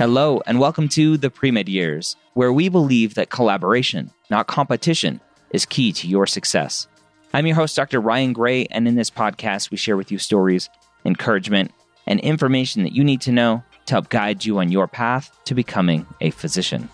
Hello, and welcome to the Pre-Med Years, where we believe that collaboration, not competition, is key to your success. I'm your host, Dr. Ryan Gray, and in this podcast, we share with you stories, encouragement, and information that you need to know to help guide you on your path to becoming a physician.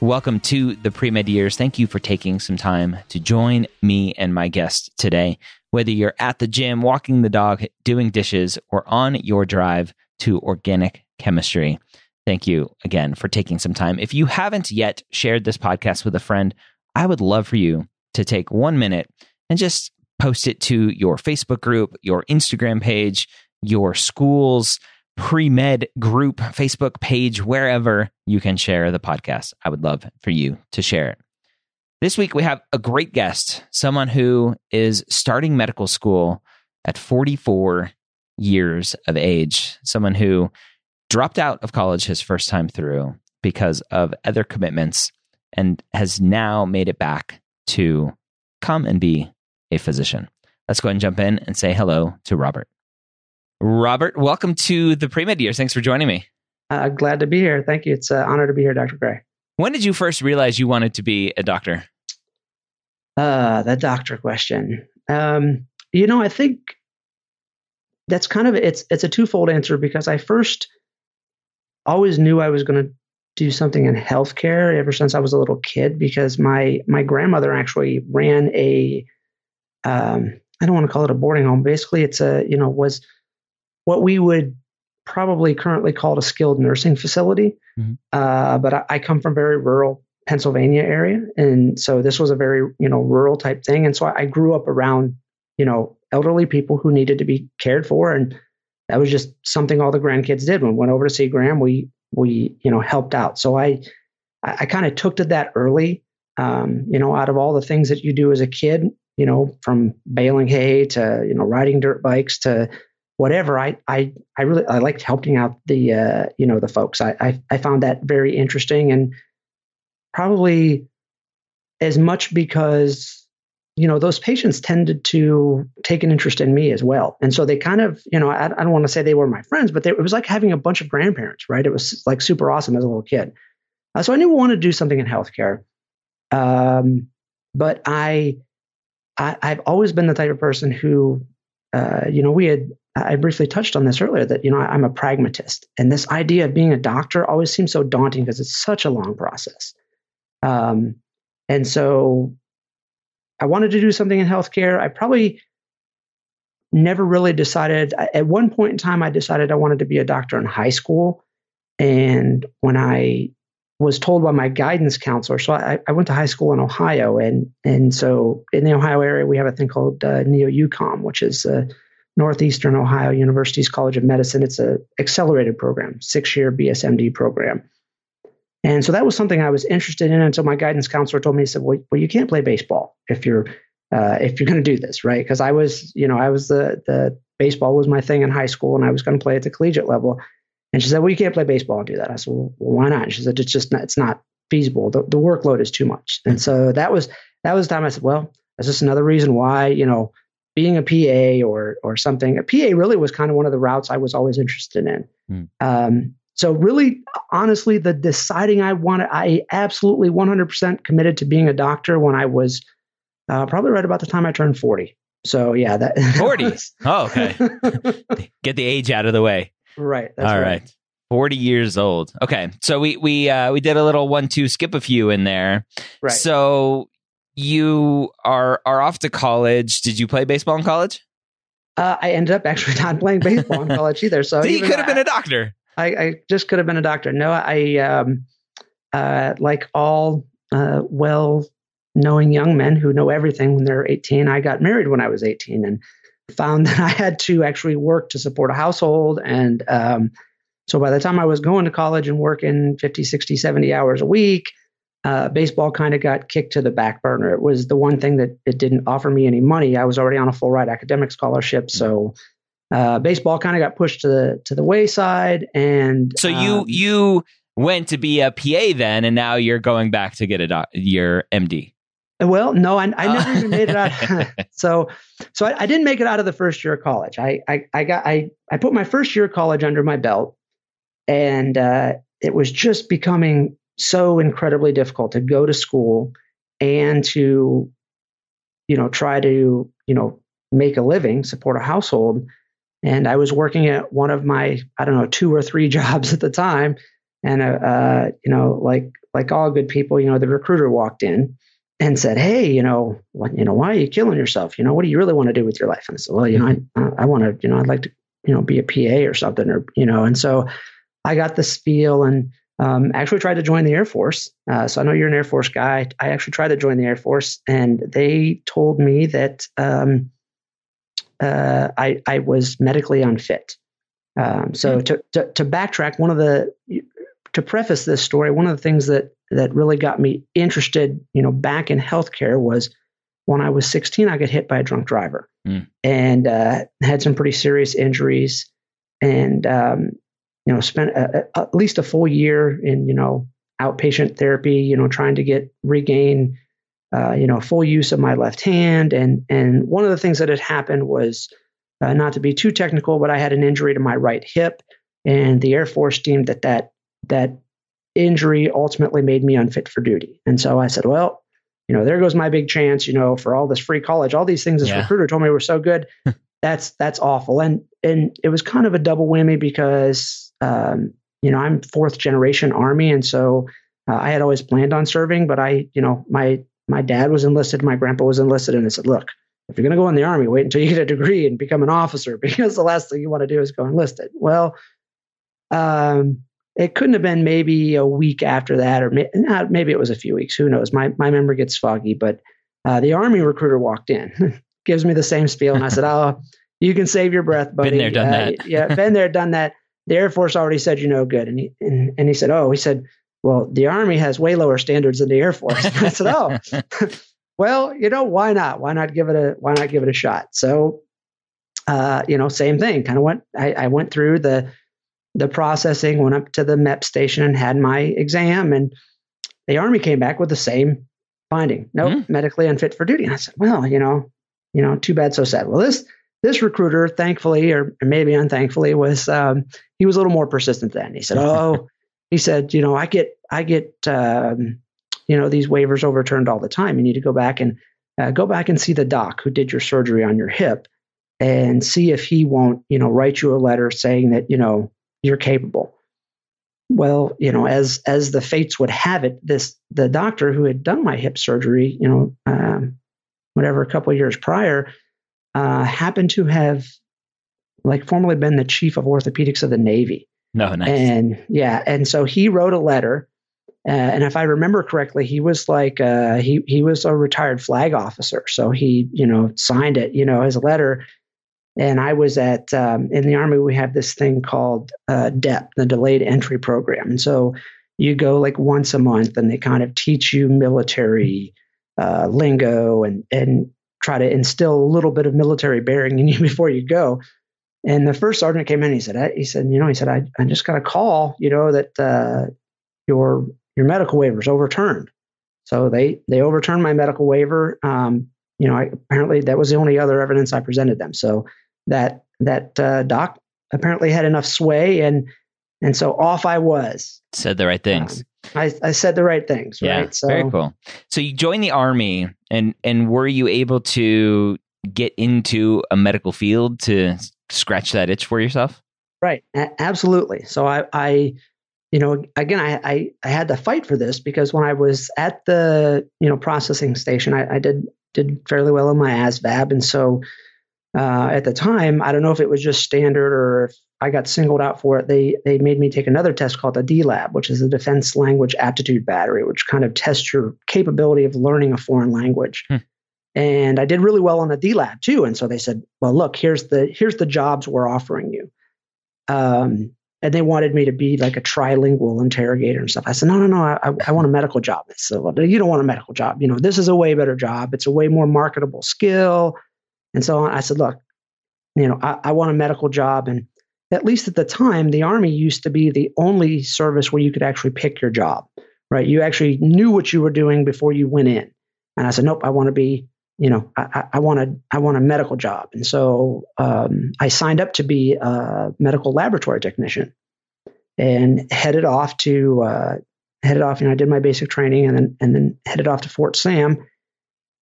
Welcome to the Pre Med Years. Thank you for taking some time to join me and my guest today. Whether you're at the gym, walking the dog, doing dishes, or on your drive to organic chemistry, thank you again for taking some time. If you haven't yet shared this podcast with a friend, I would love for you to take one minute and just post it to your Facebook group, your Instagram page, your school's pre med group, Facebook page, wherever you can share the podcast. I would love for you to share it. This week, we have a great guest, someone who is starting medical school at 44 years of age, someone who dropped out of college his first time through because of other commitments and has now made it back to come and be a physician. Let's go ahead and jump in and say hello to Robert. Robert, welcome to the pre-med years. Thanks for joining me. Uh, glad to be here. Thank you. It's an honor to be here, Dr. Gray. When did you first realize you wanted to be a doctor? Uh, the doctor question. Um, you know, I think that's kind of it's it's a twofold answer because I first always knew I was going to do something in healthcare ever since I was a little kid because my my grandmother actually ran a um, I don't want to call it a boarding home. Basically, it's a you know was what we would probably currently call a skilled nursing facility. Mm-hmm. Uh, but I, I, come from very rural Pennsylvania area, and so this was a very you know rural type thing. And so I, I grew up around you know elderly people who needed to be cared for, and that was just something all the grandkids did. When we went over to see Graham, we we you know helped out. So I I, kind of took to that early. Um, you know, out of all the things that you do as a kid, you know, from baling hay to you know riding dirt bikes to whatever. I I I really I liked helping out the uh, you know the folks. I, I I found that very interesting and probably as much because you know those patients tended to take an interest in me as well. And so they kind of you know i, I don't want to say they were my friends but they, it was like having a bunch of grandparents right? It was like super awesome as a little kid. Uh, so i knew I wanted to do something in healthcare. Um, but I, I have always been the type of person who uh, you know we had I briefly touched on this earlier that you know I'm a pragmatist, and this idea of being a doctor always seems so daunting because it's such a long process. Um, and so, I wanted to do something in healthcare. I probably never really decided. At one point in time, I decided I wanted to be a doctor in high school, and when I was told by my guidance counselor, so I, I went to high school in Ohio, and and so in the Ohio area we have a thing called uh, Neo UCOM, which is uh, Northeastern Ohio University's College of Medicine. It's a accelerated program, six year BSMD program. And so that was something I was interested in until my guidance counselor told me, he said, well, well you can't play baseball if you're, uh, if you're going to do this, right? Because I was, you know, I was the, the, baseball was my thing in high school and I was going to play at the collegiate level. And she said, well, you can't play baseball and do that. I said, well, why not? And she said, it's just not, it's not feasible. The, the workload is too much. And so that was, that was the time I said, well, that's just another reason why, you know, being a PA or, or something, a PA really was kind of one of the routes I was always interested in. Mm. Um, so really, honestly, the deciding I wanted, I absolutely 100% committed to being a doctor when I was uh, probably right about the time I turned 40. So yeah, that 40. oh, okay. Get the age out of the way. Right. All right. right. 40 years old. Okay. So we we uh we did a little one two skip a few in there. Right. So you are are off to college. Did you play baseball in college? Uh, I ended up actually not playing baseball in college either. So, so you could have been a doctor. I, I, just could have been a doctor. No, I um, uh, like all uh, well knowing young men who know everything when they're 18. I got married when I was 18 and found that I had to actually work to support a household. And um, so by the time I was going to college and working 50, 60, 70 hours a week, uh, baseball kind of got kicked to the back burner. It was the one thing that it didn't offer me any money. I was already on a full ride academic scholarship, so uh, baseball kind of got pushed to the to the wayside. And so you um, you went to be a PA then, and now you're going back to get a doc- your MD. Well, no, I, I never even made it out. so, so I, I, didn't make it out of the first year of college. I, I, I got, I, I put my first year of college under my belt, and uh, it was just becoming so incredibly difficult to go to school and to, you know, try to, you know, make a living, support a household. And I was working at one of my, I don't know, two or three jobs at the time, and uh, uh you know, like like all good people, you know, the recruiter walked in and said, "Hey, you know, what, you know, why are you killing yourself? You know, what do you really want to do with your life?" And I said, "Well, you know, I, I want to, you know, I'd like to, you know, be a PA or something, or you know." And so I got the spiel and um, actually tried to join the Air Force. Uh, so I know you're an Air Force guy. I actually tried to join the Air Force, and they told me that um, uh, I I was medically unfit. Um, so mm-hmm. to, to to backtrack, one of the to preface this story, one of the things that that really got me interested, you know, back in healthcare was when I was 16, I got hit by a drunk driver mm. and uh, had some pretty serious injuries, and um, you know, spent a, a, at least a full year in you know outpatient therapy, you know, trying to get regain, uh, you know, full use of my left hand, and and one of the things that had happened was. Uh, not to be too technical, but I had an injury to my right hip, and the Air Force deemed that that that injury ultimately made me unfit for duty. And so I said, well, you know, there goes my big chance, you know, for all this free college, all these things this yeah. recruiter told me were so good. that's that's awful. And and it was kind of a double whammy because um, you know, I'm fourth generation army and so uh, I had always planned on serving, but I, you know, my my dad was enlisted, my grandpa was enlisted and I said, look, if you're going to go in the army, wait until you get a degree and become an officer because the last thing you want to do is go enlisted. Well, um, it couldn't have been maybe a week after that, or may, maybe it was a few weeks. Who knows? My my memory gets foggy. But uh, the army recruiter walked in, gives me the same spiel, and I said, "Oh, you can save your breath, buddy. Been there, done uh, that. yeah, been there, done that. The Air Force already said you know good." And he and, and he said, "Oh, he said, well, the Army has way lower standards than the Air Force." I said, "Oh." well, you know, why not? Why not give it a why not give it a shot? So, uh, you know, same thing. Kind of went. I, I went through the the processing, went up to the MEP station and had my exam. And the Army came back with the same finding. No, nope, mm medically unfit for duty. And I said, well, you know, you know, too bad, so sad. Well, this this recruiter, thankfully, or maybe unthankfully, was um, he was a little more persistent then. He said, "Oh, he said, you know, I get I get um, you know these waivers overturned all the time. You need to go back and uh, go back and see the doc who did your surgery on your hip, and see if he won't, you know, write you a letter saying that you know you're capable. Well, you know, as as the fates would have it, this the doctor who had done my hip surgery, you know, um, whatever a couple years prior, uh, happened to have like formerly been the chief of orthopedics of the Navy. No, nice. And yeah, and so he wrote a letter, uh, and if I remember correctly, he was like uh, he he was a retired flag officer, so he you know signed it, you know, his letter and I was at um, in the army. We have this thing called uh, DEP, the Delayed Entry Program, and so you go like once a month, and they kind of teach you military uh, lingo and and try to instill a little bit of military bearing in you before you go. And the first sergeant came in. He said, he said, you know, he said, I, I just got a call, you know, that uh, your your medical waiver is overturned. So they they overturned my medical waiver. Um, you know, I, apparently that was the only other evidence I presented them. So that that uh, doc apparently had enough sway, and and so off I was. Said the right things. Um, I, I said the right things. Yeah, right? so, very cool. So you joined the army, and and were you able to get into a medical field to scratch that itch for yourself? Right, a- absolutely. So I, I, you know, again, I, I, I had to fight for this because when I was at the you know processing station, I, I did did fairly well in my ASVAB, and so uh, at the time, I don't know if it was just standard or if I got singled out for it. They they made me take another test called the DLAB, which is a Defense Language Aptitude Battery, which kind of tests your capability of learning a foreign language. Hmm. And I did really well on the DLAB too. And so they said, "Well, look, here's the here's the jobs we're offering you." Um, and they wanted me to be like a trilingual interrogator and stuff. I said, "No, no, no, I, I want a medical job." So well, you don't want a medical job. You know, this is a way better job. It's a way more marketable skill and so on. I said, look, you know, I, I want a medical job. And at least at the time, the Army used to be the only service where you could actually pick your job, right? You actually knew what you were doing before you went in. And I said, nope, I want to be, you know, I, I want a, I want a medical job. And so um, I signed up to be a medical laboratory technician and headed off to, uh, headed off, you know, I did my basic training and then, and then headed off to Fort Sam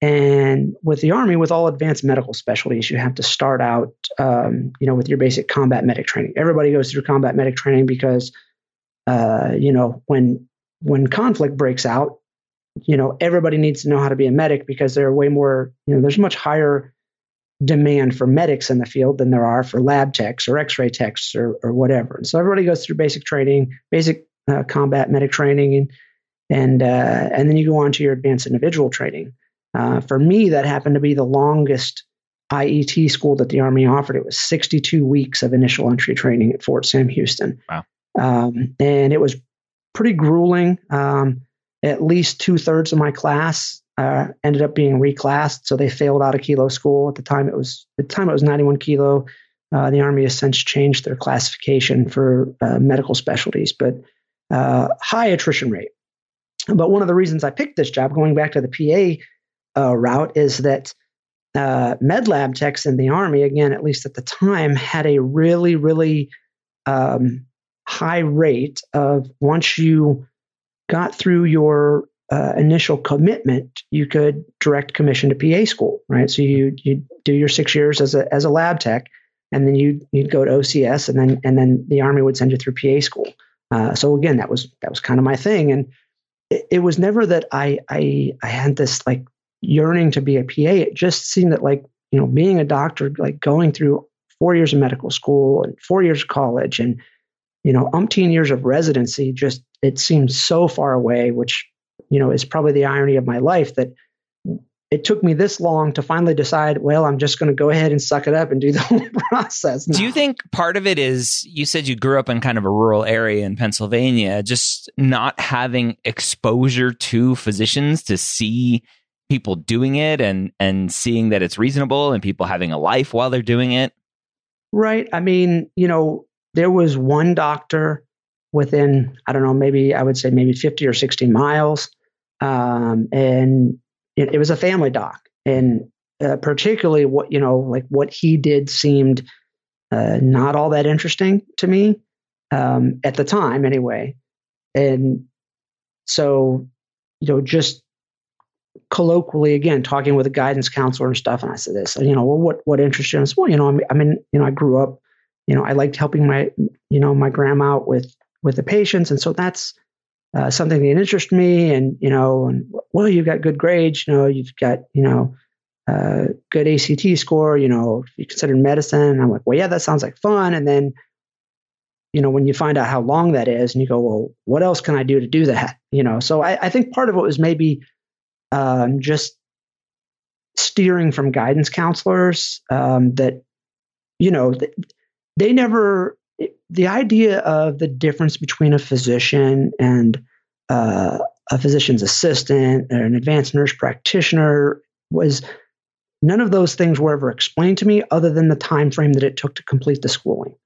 and with the Army, with all advanced medical specialties, you have to start out, um, you know, with your basic combat medic training. Everybody goes through combat medic training because, uh, you know, when when conflict breaks out, you know, everybody needs to know how to be a medic because there are way more, you know, there's much higher demand for medics in the field than there are for lab techs or X-ray techs or, or whatever. And so everybody goes through basic training, basic uh, combat medic training, and and uh, and then you go on to your advanced individual training. Uh, for me, that happened to be the longest IET school that the Army offered. It was 62 weeks of initial entry training at Fort Sam Houston. Wow. Um, and it was pretty grueling. Um, at least two thirds of my class uh, ended up being reclassed, so they failed out of kilo school. At the time, it was the time it was 91 kilo. Uh, the Army has since changed their classification for uh, medical specialties, but uh, high attrition rate. But one of the reasons I picked this job, going back to the PA uh, route is that uh, med lab techs in the army, again, at least at the time, had a really, really um, high rate of once you got through your uh, initial commitment, you could direct commission to PA school, right? So you you do your six years as a as a lab tech, and then you you'd go to OCS, and then and then the army would send you through PA school. Uh, so again, that was that was kind of my thing, and it, it was never that I I I had this like yearning to be a PA. It just seemed that like, you know, being a doctor, like going through four years of medical school and four years of college and, you know, umpteen years of residency, just it seemed so far away, which, you know, is probably the irony of my life that it took me this long to finally decide, well, I'm just going to go ahead and suck it up and do the whole process. Now. Do you think part of it is you said you grew up in kind of a rural area in Pennsylvania, just not having exposure to physicians to see people doing it and and seeing that it's reasonable and people having a life while they're doing it right i mean you know there was one doctor within i don't know maybe i would say maybe 50 or 60 miles um, and it, it, was a family doc. And uh, particularly what you know like what he did seemed uh, not all that interesting to me um, at the time anyway. And so you know just colloquially again talking with a guidance counselor and stuff and i said this you know well what what interests you? Well you know I'm, i mean you know i grew up you know i liked helping my you know my grandma out with with the patients. And so that's uh, something that interests me and you know and well you've got good grades you know you've got you know uh, good act score you know you consider medicine. And i'm like well yeah that sounds like fun. And then you know when you find out how long that is and you go well what else can i do to do that? You know so i, I think part of it was maybe um, just steering from guidance counselors um, that you know they never the idea of the difference between a physician and uh, a physician's assistant or an advanced nurse practitioner was none of those things were ever explained to me other than the time frame that it took to complete the schooling.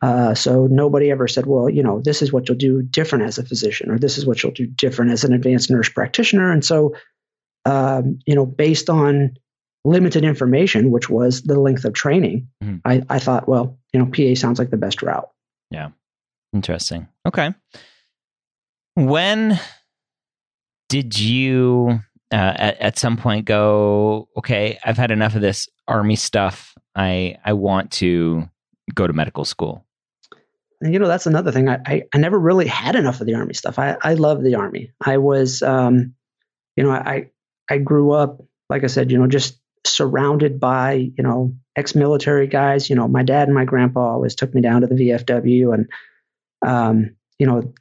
Uh, so nobody ever said, well, you know, this is what you'll do different as a physician, or this is what you'll do different as an advanced nurse practitioner. And so, um, you know, based on limited information, which was the length of training, mm-hmm. I, I thought, well, you know, PA sounds like the best route. Yeah. Interesting. Okay. When did you uh, at, at some point go, okay, I've had enough of this army stuff. I I want to go to medical school. And you know, that's another thing. I, I, I never really had enough of the army stuff. I, I love the army. I was, um, you know, I, I grew up, like I said, you know, just surrounded by, you know, ex-military guys. You know, my dad and my grandpa always took me down to the VFW and, um, you know,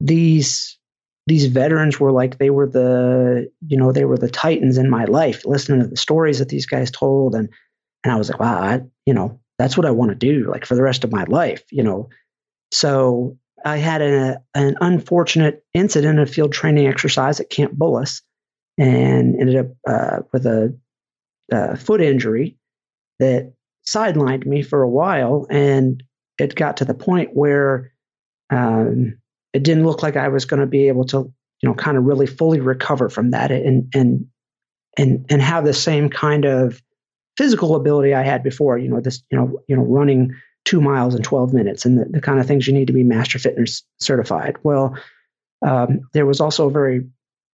these, these veterans were like, they were the, you know, they were the titans in my life, listening to the stories that these guys told. And, and I was like, wow, I, you know, that's what I want to do, like for the rest of my life, you know. So I had a, an unfortunate incident, a field training exercise at Camp Bullis, and ended up uh, with a, a foot injury that sidelined me for a while. And it got to the point where um, it didn't look like I was going to be able to, you know, kind of really fully recover from that and and and and have the same kind of physical ability I had before. You know, this, you know, you know, running two miles in 12 minutes and the, the kind of things you need to be master fitness certified. Well, um, there was also a very,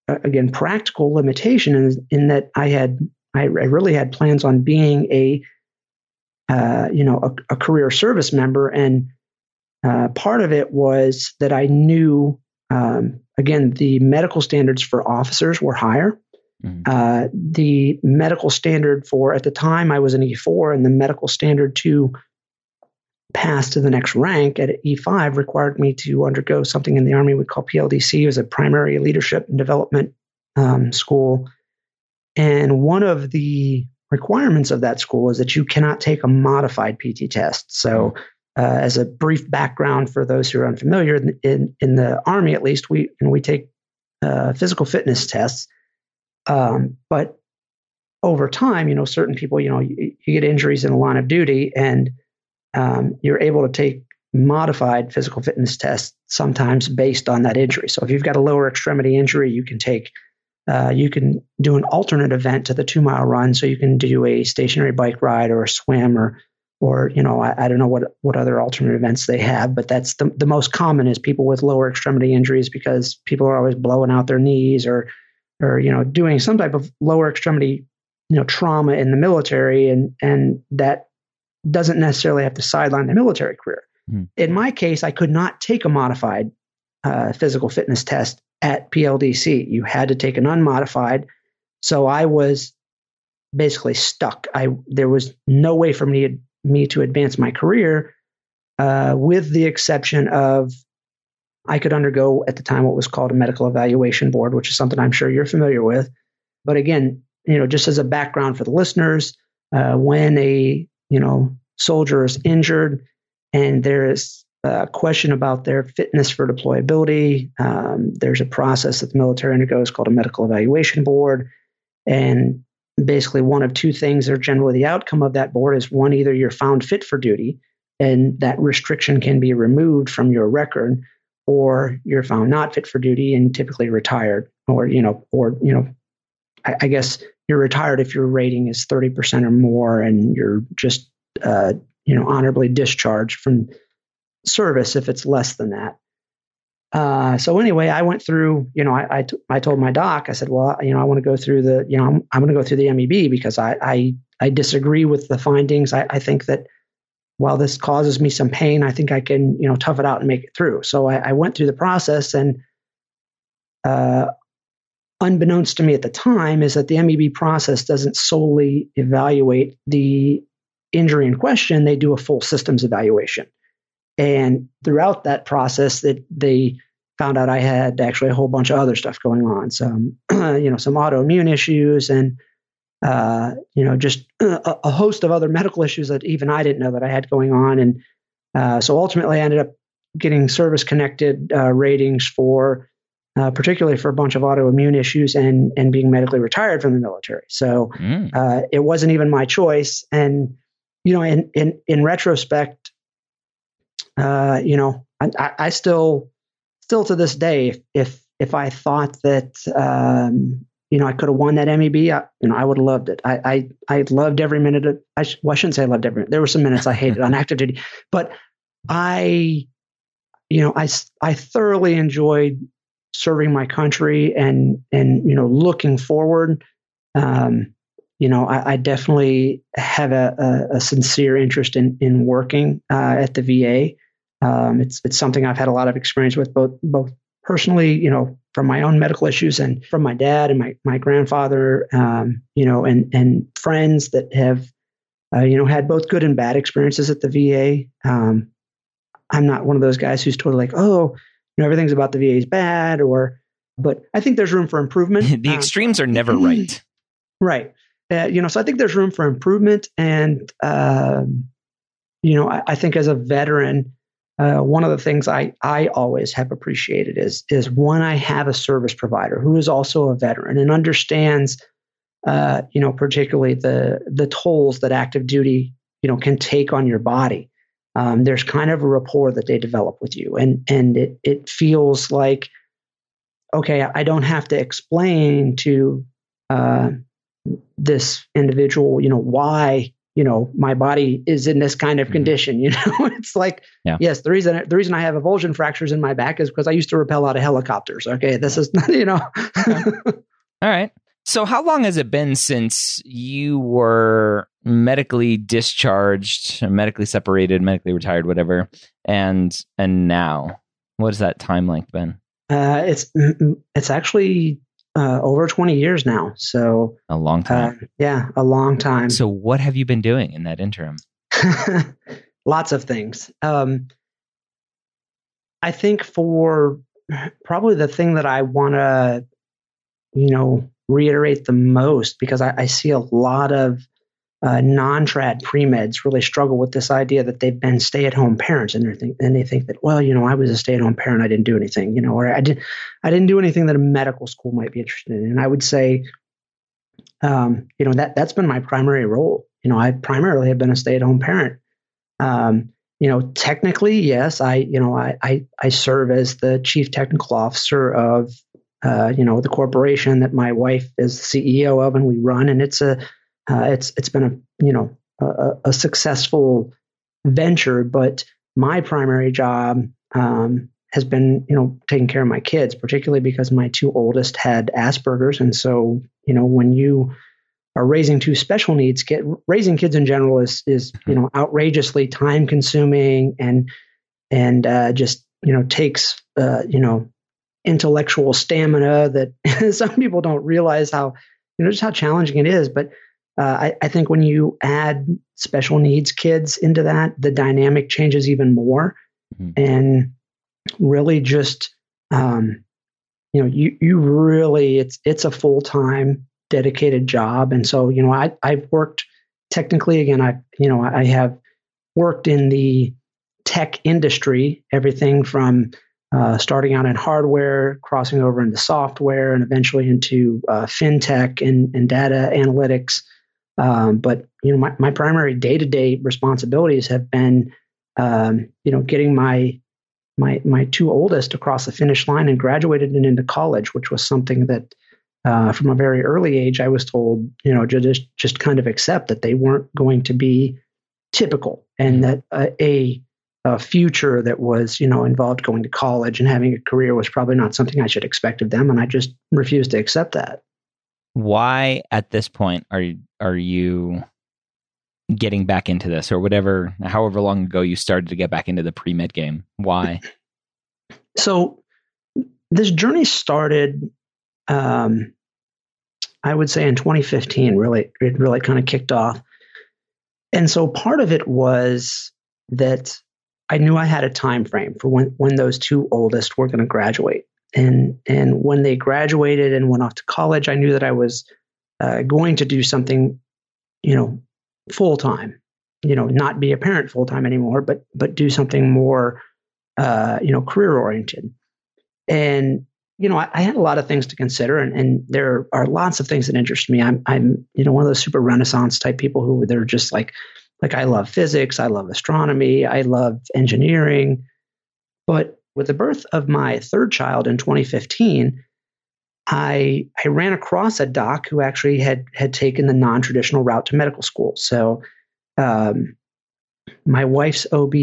uh, again, practical limitation in, in that I had, I, I, really had plans on being a, uh, you know, a, a, career service member. And uh, part of it was that I knew, um, again, the medical standards for officers were higher. Mm-hmm. Uh, the medical standard for, at the time, I was an E4, and the medical standard to pass to the next rank at E5 required me to undergo something in the Army we call PLDC, as a primary leadership and development um, school. And one of the requirements of that school is that you cannot take a modified PT test. So, uh, as a brief background for those who are unfamiliar, in, in the Army at least, we, and we take uh, physical fitness tests um, but over time, you know, certain people, you know, you, you get injuries in the line of duty, and um, you're able to take modified physical fitness tests sometimes based on that injury. So if you've got a lower extremity injury, you can take uh, you can do an alternate event to the two mile run. So you can do a stationary bike ride or a swim or or you know I, I, don't know what what other alternate events they have, but that's the the most common is people with lower extremity injuries because people are always blowing out their knees or or you know doing some type of lower extremity you know trauma in the military and and that doesn't necessarily have to sideline the military career mm. in my case i could not take a modified uh, physical fitness test at pldc you had to take an unmodified. So i was basically stuck. I there was no way for me me to advance my career uh, with the exception of I could undergo at the time what was called a medical evaluation board, which is something I'm sure you're familiar with. But again, you know, just as a background for the listeners, uh, when a you know soldier is injured and there is a question about their fitness for deployability, um, there's a process that the military undergoes called a medical evaluation board, and basically one of two things are generally the outcome of that board is one either you're found fit for duty and that restriction can be removed from your record or you're found not fit for duty and typically retired, or you know, or you know, I, I guess you're retired if your rating is 30% or more, and you're just uh, you know honorably discharged from service if it's less than that. Uh, so anyway, I went through, you know, I, I, t- I told my doc, I said, well, you know, I want to go through the, you know, I'm, I'm going to go through the MEB because I, I, I disagree with the findings. I, I think that while this causes me some pain, I think I can, you know, tough it out and make it through. So I, I went through the process, and uh, unbeknownst to me at the time, is that the MEB process doesn't solely evaluate the injury in question; they do a full systems evaluation. And throughout that process, that they found out I had actually a whole bunch of other stuff going on, some, you know, some autoimmune issues and uh, you know, just a, a, host of other medical issues that even I didn't know that I had going on. And uh, so ultimately, I ended up getting service connected uh, ratings for uh, particularly for a bunch of autoimmune issues and and being medically retired from the military. So mm. uh, it wasn't even my choice. And you know, in in in retrospect, uh, you know, I, I, still still to this day, if if, I thought that um, you know I could have won that MEB, I, you know, I would have loved it. I I, I loved every minute. Of, I, sh- well, I shouldn't say I loved every. minute. There were some minutes I hated on active duty, but I, you know, I I thoroughly enjoyed serving my country and and you know looking forward um, you know I, I definitely have a, a, a, sincere interest in in working uh, at the VA um, it's it's something I've had a lot of experience with both both personally you know from my own medical issues and from my dad and my my grandfather um, you know and and friends that have uh, you know had both good and bad experiences at the VA um, I'm not one of those guys who's totally like oh you know everything's about the VA is bad or but I think there's room for improvement. the um, extremes are never right. Right. Uh, you know, so I think there's room for improvement, and um, you know, I, I, think as a veteran, uh, one of the things I I always have appreciated is is when I have a service provider who is also a veteran and understands, uh, you know, particularly the the tolls that active duty you know can take on your body um, there's kind of a rapport that they develop with you, and and it it feels like okay, I don't have to explain to uh, this individual, you know, why you know my body is in this kind of mm-hmm. condition. You know, it's like yeah. yes, the reason the reason I have avulsion fractures in my back is because I used to rappel out of helicopters. Okay, this is you know. okay. All right. So, how long has it been since you were medically discharged, medically separated, medically retired, whatever, and and now? What has that time length been? Uh, it's it's actually uh, over twenty years now. So a long time. Uh, yeah, a long time. So, what have you been doing in that interim? Lots of things. Um, I think for probably the thing that I want to, you know, reiterate the most because I, I see a lot of uh, non-trad pre-meds really struggle with this idea that they've been stay-at-home parents and they think and they think that well you know I was a stay-at-home parent I didn't do anything you know or I did I didn't do anything that a medical school might be interested in. And I would say um, you know that that's been my primary role. You know I primarily have been a stay-at-home parent. Um, you know technically yes I you know I, I I serve as the chief technical officer of uh, you know, the corporation that my wife is the CEO of, and we run, and it's a, uh, it's it's been a you know a, a, successful venture. But my primary job um, has been you know taking care of my kids, particularly because my two oldest had Asperger's, and so you know when you are raising two special needs kid raising kids in general is is you know outrageously time consuming and and uh, just you know takes uh, you know intellectual stamina that some people don't realize how you know just how challenging it is. But uh, I, I, think when you add special needs kids into that, the dynamic changes even more, mm-hmm. and really just um, you know you you really it's it's a full time dedicated job, and so you know I I've worked technically again I you know I have worked in the tech industry, everything from uh, starting out in hardware, crossing over into software, and eventually into uh, fintech and, and, data analytics. Um, but you know, my, my primary day-to-day responsibilities have been, um, you know, getting my my my two oldest across the finish line and graduated and into college, which was something that uh, from a very early age I was told, you know, just just kind of accept that they weren't going to be typical, and that a a future that was, you know, involved going to college and having a career was probably not something I should expect of them, and I just refused to accept that. Why, at this point, are are you getting back into this, or whatever? However long ago you started to get back into the pre med game? Why? so, this journey started, um, I would say, in 2015. Really, it really kind of kicked off, and so part of it was that I knew I had a time frame for when, when those two oldest were going to graduate. And, and when they graduated and went off to college, I knew that I was uh, going to do something, you know, full time, you know, not be a parent full time anymore, but, but do something more, uh, you know, career oriented. And, you know, I, I, had a lot of things to consider, and, and there are lots of things that interest me. I'm, I'm, you know, one of those super Renaissance type people who they're just like, like I love physics, I love astronomy, I love engineering. But with the birth of my third child in 2015, I I ran across a doc who actually had had taken the non-traditional route to medical school. So, um, my wife's OB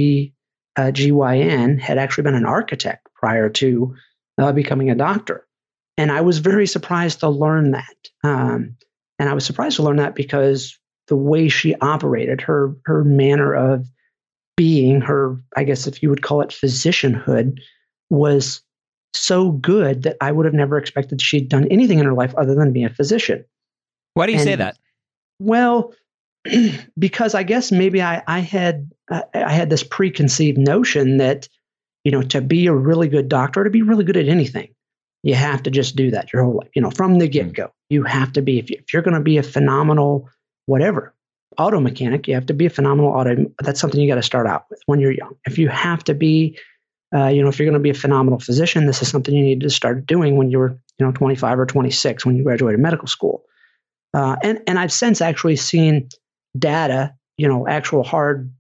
uh, GYN had actually been an architect prior to uh, becoming a doctor. And I was very surprised to learn that. Um, and I was surprised to learn that because the way she operated, her her manner of being, her I guess if you would call it physicianhood, was so good that I would have never expected she'd done anything in her life other than be a physician. Why do you and, say that? Well, because I guess maybe I, I had uh, I had this preconceived notion that you know, to be a really good doctor, to be really good at anything, you have to just do that your whole life. You know, from the hmm. get go, you have to be, if, you, if you're going to be a phenomenal, whatever, auto mechanic, you have to be a phenomenal auto. That's something you got to start out with when you're young. If you have to be, uh, you know, if you're going to be a phenomenal physician, this is something you need to start doing when you were, you know, 25 or 26 when you graduated medical school. Uh, and and I've since actually seen data, you know, actual hard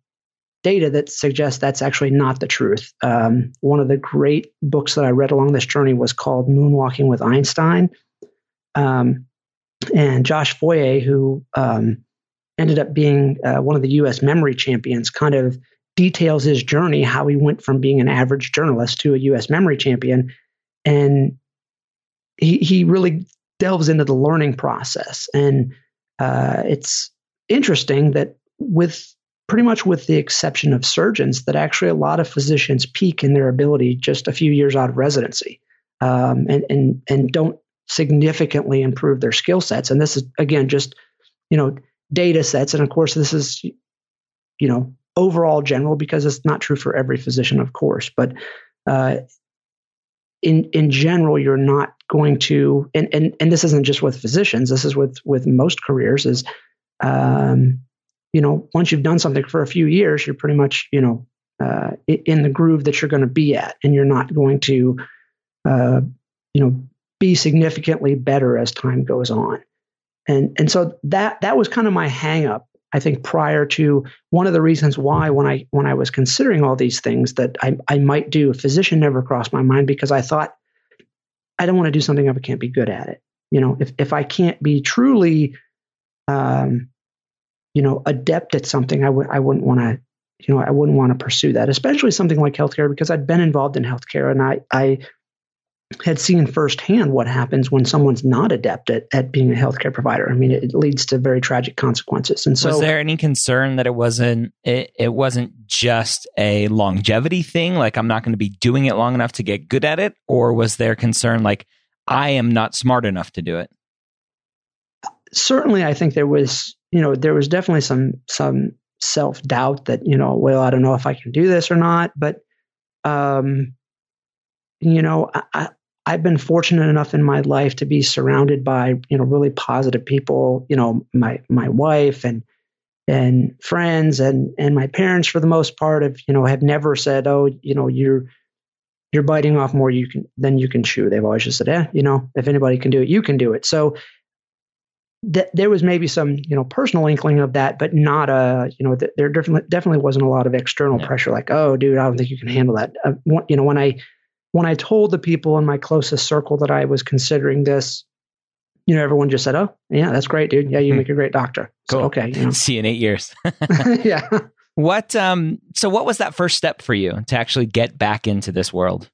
data that suggests that's actually not the truth. Um, one of the great books that I read along this journey was called Moonwalking with Einstein. Um, and Josh Foer, who um, ended up being uh, one of the US memory champions, kind of details his journey, how he went from being an average journalist to a US memory champion. And he, he really delves into the learning process. And uh, it's interesting that with pretty much with the exception of surgeons, that actually a lot of physicians peak in their ability just a few years out of residency um, and, and, and don't significantly improve their skill sets. And this is, again, just, you know, data sets. And of course, this is, you know, overall general because it's not true for every physician, of course. But uh, in in general, you're not going to, and, and and this isn't just with physicians. This is with with most careers. Is um, you know, once you've done something for a few years, you're pretty much, you know, uh, in the groove that you're going to be at, and you're not going to, uh, you know, be significantly better as time goes on. And and so that that was kind of my hangup. I think prior to one of the reasons why when I when I was considering all these things that I, I might do, a physician never crossed my mind because I thought I don't want to do something if I can't be good at it. You know, if if I can't be truly um, you know, adept at something, I would I wouldn't want to, you know, I wouldn't want to pursue that, especially something like healthcare because I'd been involved in healthcare and I I had seen firsthand what happens when someone's not adept at, at being a healthcare provider. I mean, it, it leads to very tragic consequences. And so, was there any concern that it wasn't it, it wasn't just a longevity thing, like I'm not going to be doing it long enough to get good at it, or was there concern like I am not smart enough to do it? Certainly, I think there was you know, there was definitely some some self doubt that you know, well, I don't know if I can do this or not. But um, you know, I, I've been fortunate enough in my life to be surrounded by you know really positive people. You know, my my wife and and friends and and my parents for the most part have you know have never said, oh, you know, you're you're biting off more you can than you can chew. They've always just said, eh, you know, if anybody can do it, you can do it. So th- there was maybe some you know personal inkling of that, but not a you know th- there definitely definitely wasn't a lot of external yeah. pressure like oh dude I don't think you can handle that. Uh, you know when I when I told the people in my closest circle that I was considering this, you know everyone just said oh yeah that's great dude yeah you hmm. make a great doctor. Cool. So, okay, you know. see you in eight years. yeah. What um so what was that first step for you to actually get back into this world?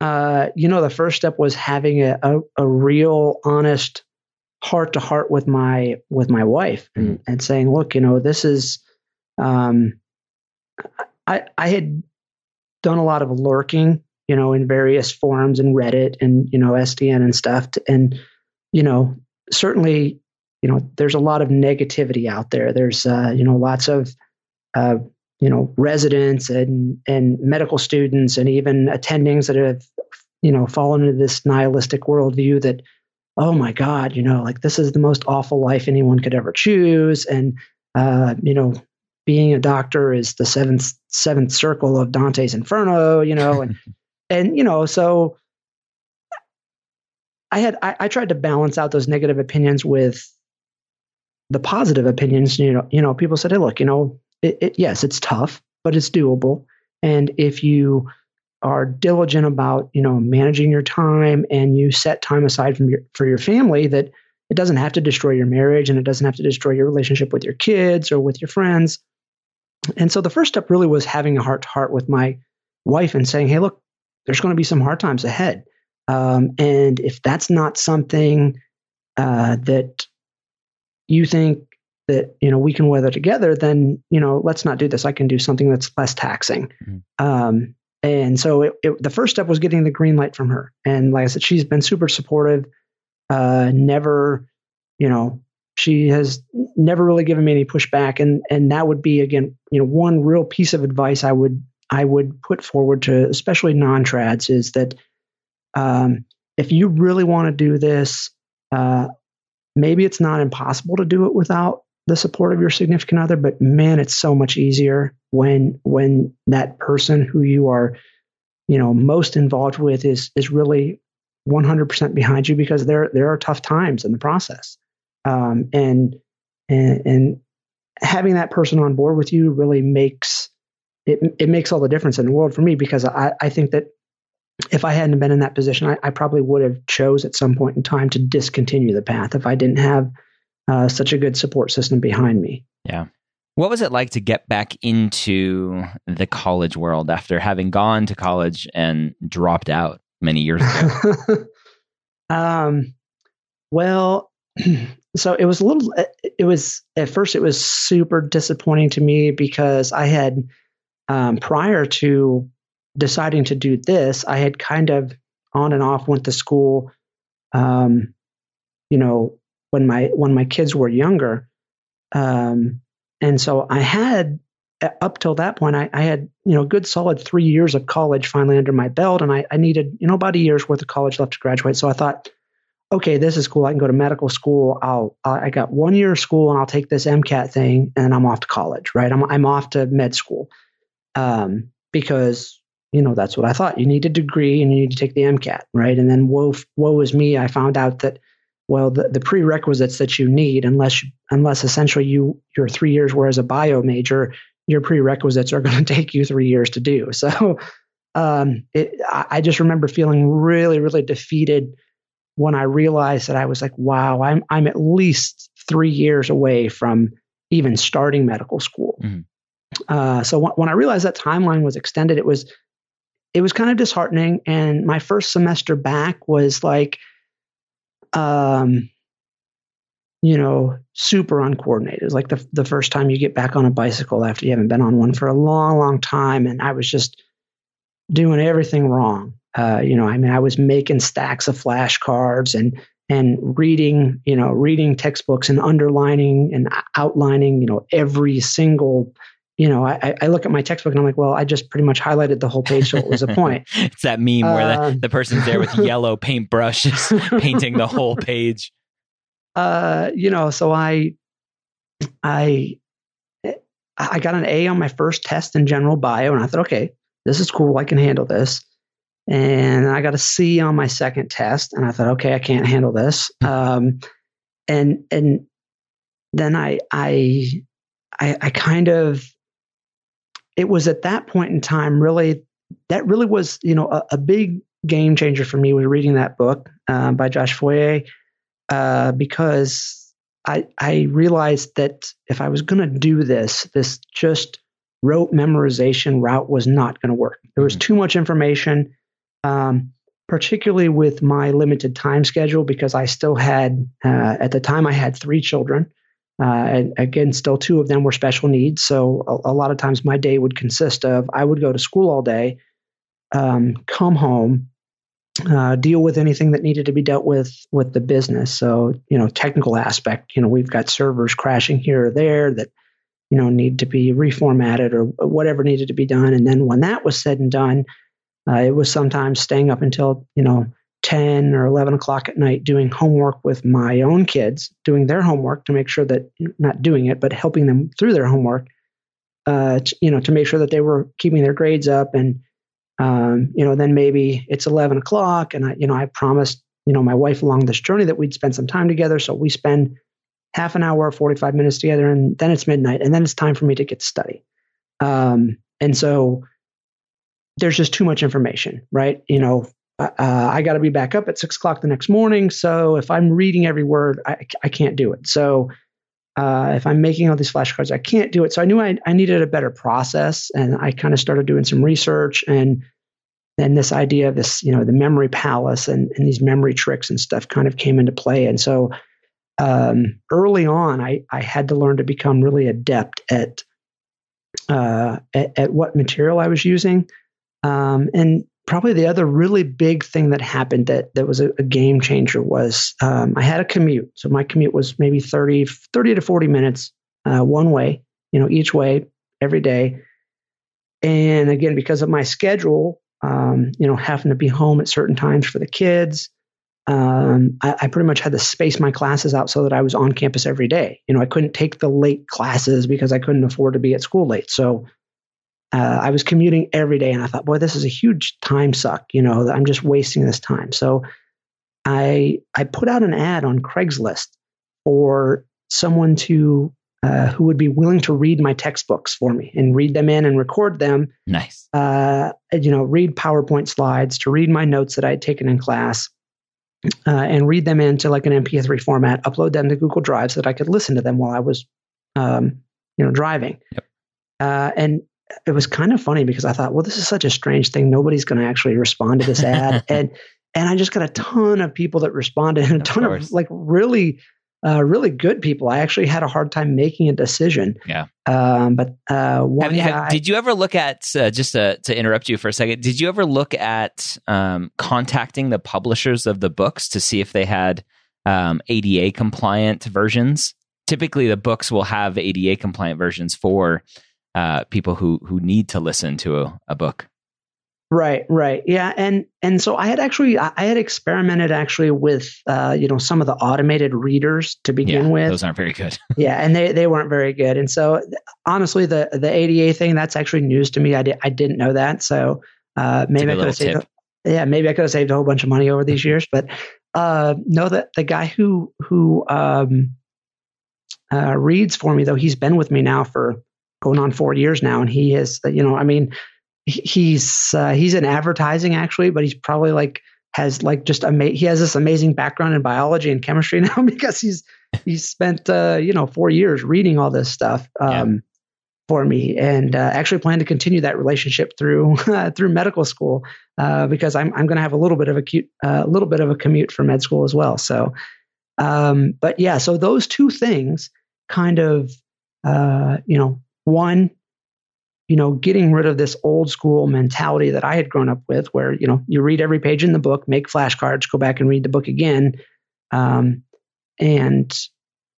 Uh, you know, the first step was having a, a, a real, honest heart to heart with my with my wife and, mm. and saying, look, you know, this is um, I I had done a lot of lurking, you know, in various forums and Reddit and you know SDN and stuff, and you know certainly you know there's a lot of negativity out there. There's uh, you know lots of uh, you know residents and and medical students and even attendings that have you know fallen into this nihilistic worldview that oh my God, you know, like this is the most awful life anyone could ever choose. And, uh, you know, being a doctor is the seventh, seventh circle of Dante's Inferno, you know, and, and, you know, so I had I, I tried to balance out those negative opinions with the positive opinions. You know, you know, people said, "Hey, look, you know, it, it, yes, it's tough, but it's doable." And if you are diligent about you know managing your time and you set time aside from your for your family that it doesn't have to destroy your marriage and it doesn't have to destroy your relationship with your kids or with your friends and so the first step really was having a heart to heart with my wife and saying hey look there's going to be some hard times ahead um, and if that's not something uh, that you think that you know we can weather together then you know let's not do this i can do something that's less taxing mm-hmm. um, and so it, it, the first step was getting the green light from her. And like I said, she's been super supportive. Uh, never, you know, she has never really given me any pushback. And and that would be again, you know, one real piece of advice I would I would put forward to especially non-trads is that um, if you really want to do this, uh, maybe it's not impossible to do it without the support of your significant other but man it's so much easier when when that person who you are you know most involved with is is really 100% behind you because there there are tough times in the process. Um, and and and having that person on board with you really makes it it makes all the difference in the world for me because I, I think that if I hadn't been in that position, I, I probably would have chose at some point in time to discontinue the path if I didn't have uh, such a good support system behind me. Yeah. What was it like to get back into the college world after having gone to college and dropped out many years ago? um, well, so it was a little, it was at first, it was super disappointing to me because I had, um, prior to deciding to do this, I had kind of on and off went to school, um, you know, when my when my kids were younger. Um, and so I had up till that point, I, I, had you know good solid three years of college finally under my belt, and I, I needed you know about a year's worth of college left to graduate. So I thought, okay, this is cool. I can go to medical school. I'll I got one year of school, and I'll take this MCAT thing, and I'm off to college. Right, I'm I'm off to med school, um, because you know that's what I thought. You need a degree, and you need to take the MCAT, right? And then woe woe is me. I found out that well the, the prerequisites that you need unless unless essentially you your three years were as a bio major your prerequisites are going to take you three years to do so um, it, I just remember feeling really really defeated when I realized that I was like wow I'm I'm at least three years away from even starting medical school mm-hmm. Uh, so when, when I realized that timeline was extended it was it was kind of disheartening and my first semester back was like um, you know, super uncoordinated. It's like the the first time you get back on a bicycle after you haven't been on one for a long, long time, and I was just doing everything wrong. Uh, you know, I mean, I was making stacks of flashcards and and reading, you know, reading textbooks and underlining and outlining, you know, every single you know, I, I, look at my textbook and I'm like, well, I just pretty much highlighted the whole page, so it was a point. it's that meme uh, where the, um, the person's there with yellow paintbrush painting the whole page. Uh, you know, so I, I, I got an A on my first test in general bio, and I thought, okay, this is cool. I can handle this. And I got a C on my second test, and I thought, okay, I can't handle this. Um, and and then I I I, I kind of it was at that point in time really that really was you know a, a big game changer for me was reading that book uh, by Josh Foer uh, because I I realized that if I was going to do this, this just rote memorization route was not going to work. There was mm-hmm. too much information, um, particularly with my limited time schedule because I still had uh, at the time I had three children. Uh, and again, still two of them were special needs. So a, a, lot of times my day would consist of I would go to school all day, um, come home, uh, deal with anything that needed to be dealt with with the business. So you know, technical aspect. You know, we've got servers crashing here or there that you know need to be reformatted or whatever needed to be done. And then when that was said and done, uh, it was sometimes staying up until you know 10 or 11 o'clock at night doing homework with my own kids, doing their homework to make sure that, not doing it, but helping them through their homework, uh, you know, to make sure that they were keeping their grades up. And, um, you know, then maybe it's 11 o'clock and I, you know, I promised, you know, my wife along this journey that we'd spend some time together. So we spend half an hour, 45 minutes together, and then it's midnight, and then it's time for me to get to study. Um, and so there's just too much information, right? You know, uh, I got to be back up at six o'clock the next morning. So if I'm reading every word, I, I can't do it. So uh, if I'm making all these flashcards, I can't do it. So I knew I, I needed a better process, and I kind of started doing some research and then this idea of this, you know, the memory palace and, and these memory tricks and stuff kind of came into play. And so um, early on, I, I had to learn to become really adept at, uh, at, at what material I was using. Um, and probably the other really big thing that happened that, that was a, a game changer was um, I had a commute. So my commute was maybe 30, 30 to 40 minutes uh, one way, you know, each way every day. And again, because of my schedule, um, you know, having to be home at certain times for the kids. Um, I, I, pretty much had to space my classes out so that I was on campus every day. You know, I couldn't take the late classes because I couldn't afford to be at school late. So uh, I was commuting every day, and I thought, boy, this is a huge time suck. You know, I'm just wasting this time. So I I put out an ad on Craigslist for someone to uh, who would be willing to read my textbooks for me and read them in and record them. Nice. Uh, you know, read PowerPoint slides, to read my notes that I had taken in class, uh, and read them into like an MP3 format, upload them to Google Drive so that I could listen to them while I was, um, you know, driving. Yep. Uh, and it was kind of funny because I thought, well, this is such a strange thing. Nobody's going to actually respond to this ad, and and I just got a ton of people that responded, and a ton of, of like really uh, really good people. I actually had a hard time making a decision. Yeah. Um, but uh, one guy, did you ever look at uh, just to, to interrupt you for a second? Did you ever look at um, contacting the publishers of the books to see if they had um, ADA compliant versions? Typically, the books will have ADA compliant versions for uh, people who who need to listen to a, a book. Right, right, yeah, and and so I had actually I had experimented actually with uh, you know some of the automated readers to begin yeah, with. Those aren't very good. yeah, and they they weren't very good, and so honestly, the the ADA thing that's actually news to me. I did I didn't know that, so uh, maybe I could have saved. A, yeah, maybe I could have saved a whole bunch of money over these years, but uh, know that the guy who who um, uh, reads for me though he's been with me now for going on four years now, and he is you know I mean he's uh, he's in advertising actually, but he's probably like has like just ama- he has this amazing background in biology and chemistry now because he's he's spent uh, you know four years reading all this stuff um, yeah. for me, and uh, actually plan to continue that relationship through through medical school uh, because I'm I'm going to have a little bit of a cute a uh, little bit of a commute for med school as well. So, um, but yeah, so those two things kind of uh, you know one you know, getting rid of this old school mentality that I had grown up with, where you know you read every page in the book, make flashcards, go back and read the book again, um, and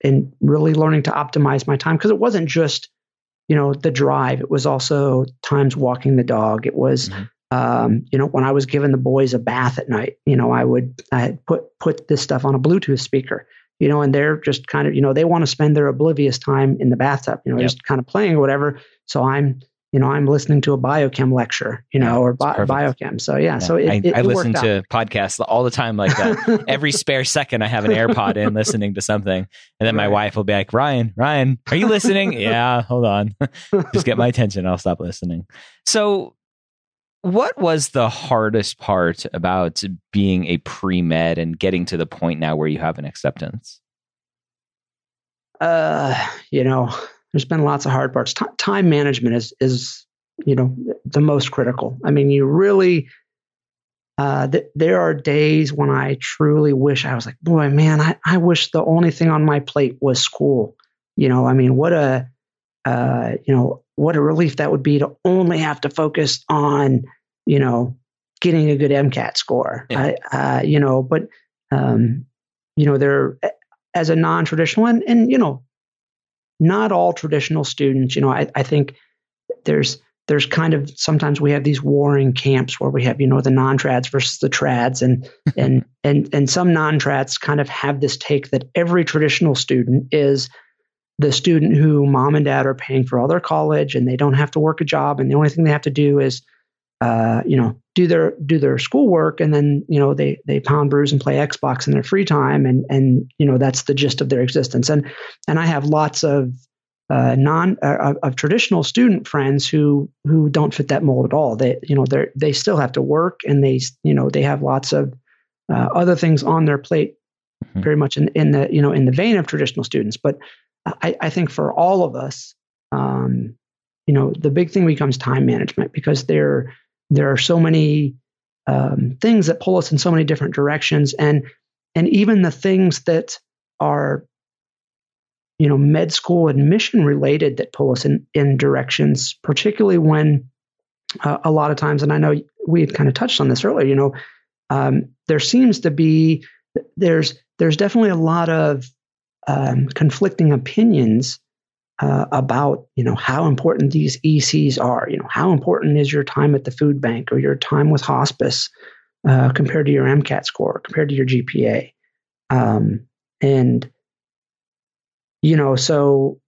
and really learning to optimize my time because it wasn't just you know the drive; it was also times walking the dog. It was mm-hmm. um, you know when I was giving the boys a bath at night, you know I would I had put put this stuff on a Bluetooth speaker you know, and they're just kind of, you know, they want to spend their oblivious time in the bathtub, you know, yep. just kind of playing or whatever. So I'm you know, I'm listening to a biochem lecture, you know, or bi- biochem. So yeah, yeah. so it, I, it, I listen to out. podcasts all the time like that. Uh, every spare second, I have an AirPod in listening to something, and then right. my wife will be like, "Ryan, Ryan, are you listening?" yeah, hold on, just get my attention. I'll stop listening. So, what was the hardest part about being a pre med and getting to the point now where you have an acceptance? Uh, you know, there's been lots of hard parts. T- time management is is you know the most critical. I mean, you really uh, th- there are days when I truly wish I was like, boy, man, I, I wish the only thing on my plate was school. You know, I mean, what a uh, you know what a relief that would be to only have to focus on you know getting a good MCAT score. Yeah. I, uh, you know, but um, you know, there as a non-traditional and and you know not all traditional students. You know, I, I think there's there's kind of sometimes we have these warring camps where we have you know the non-trads versus the trads and and and and some non-trads kind of have this take that every traditional student is the student who mom and dad are paying for all their college and they don't have to work a job and the only thing they have to do is uh, you know, do their do their schoolwork, and then you know they they pound brews and play Xbox in their free time, and and you know that's the gist of their existence. And and I have lots of uh, non uh, of traditional student friends who who don't fit that mold at all. They you know they they still have to work, and they you know they have lots of uh, other things on their plate, mm-hmm. very much in in the you know in the vein of traditional students. But I, I think for all of us, um, you know, the big thing becomes time management because there there are so many um, things that pull us in so many different directions, and and even the things that are you know med school admission related that pull us in in directions, particularly when uh, a lot of times, and I know we had kind of touched on this earlier. You know, um, there seems to be there's there's definitely a lot of um, conflicting opinions uh, about you know how important these ECs are. You know how important is your time at the food bank or your time with hospice uh, compared to your MCAT score, compared to your GPA, um, and you know so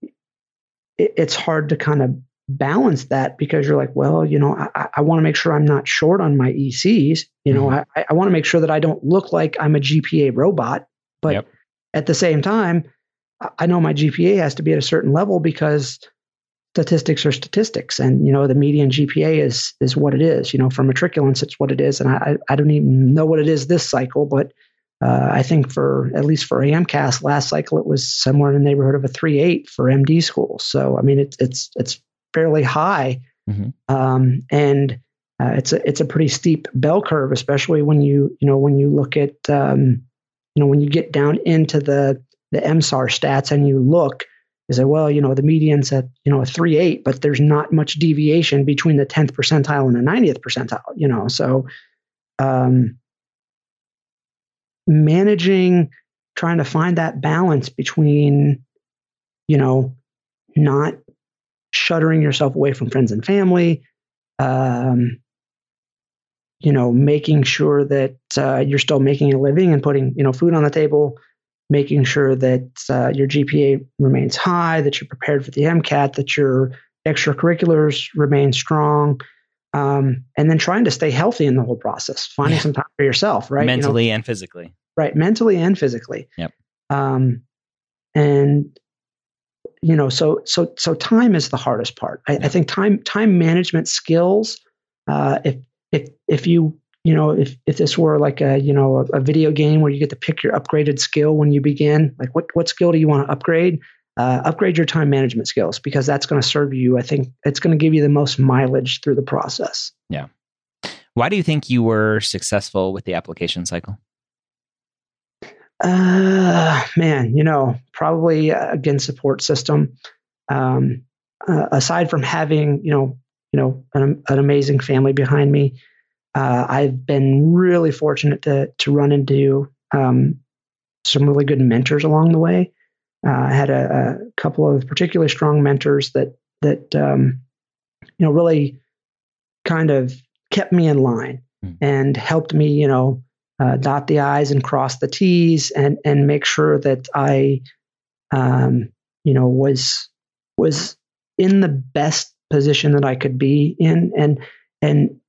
it, it's hard to kind of balance that because you're like, well, you know, I, I want to make sure I'm not short on my ECs. You know, mm-hmm. I, I want to make sure that I don't look like I'm a GPA robot, but yep. At the same time, I know my GPA has to be at a certain level because statistics are statistics, and you know the median GPA is is what it is. You know, for matriculants, it's what it is, and I I don't even know what it is this cycle, but uh, I think for at least for AMCAS last cycle, it was somewhere in the neighborhood of a three eight for MD schools. So I mean, it's it's it's fairly high, mm-hmm. um, and uh, it's a it's a pretty steep bell curve, especially when you you know when you look at um, you know when you get down into the the MSAR stats and you look, you say, well, you know, the median's at, you know, a 3 8, but there's not much deviation between the 10th percentile and the 90th percentile, you know. So, um, managing, trying to find that balance between, you know, not shuttering yourself away from friends and family, um, you know, making sure that uh, you're still making a living and putting, you know, food on the table, making sure that uh, your GPA remains high, that you're prepared for the MCAT, that your extracurriculars remain strong, um, and then trying to stay healthy in the whole process, finding yeah. some time for yourself, right? Mentally you know, and physically. Right, mentally and physically. Yep. Um, and you know, so so so time is the hardest part. I, I think time time management skills. Uh, if if if you you know, if, if this were like a, you know, a, a, video game where you get to pick your upgraded skill when you begin, like what, what skill do you want to upgrade? Uh, upgrade your time management skills because that's going to serve you. I think it's going to give you the most mileage through the process. Yeah. Why do you think you were successful with the application cycle? Uh, man, you know, probably uh, again support system. Um, uh, aside from having, you know, you know, an, an amazing family behind me, uh, I've been really fortunate to to run into um, some really good mentors along the way. Uh, I had a, a, couple of particularly strong mentors that that um, you know really kind of kept me in line mm. and helped me, you know, uh, dot the i's and cross the t's and and make sure that I, um, you know, was was in the best position that I could be in and and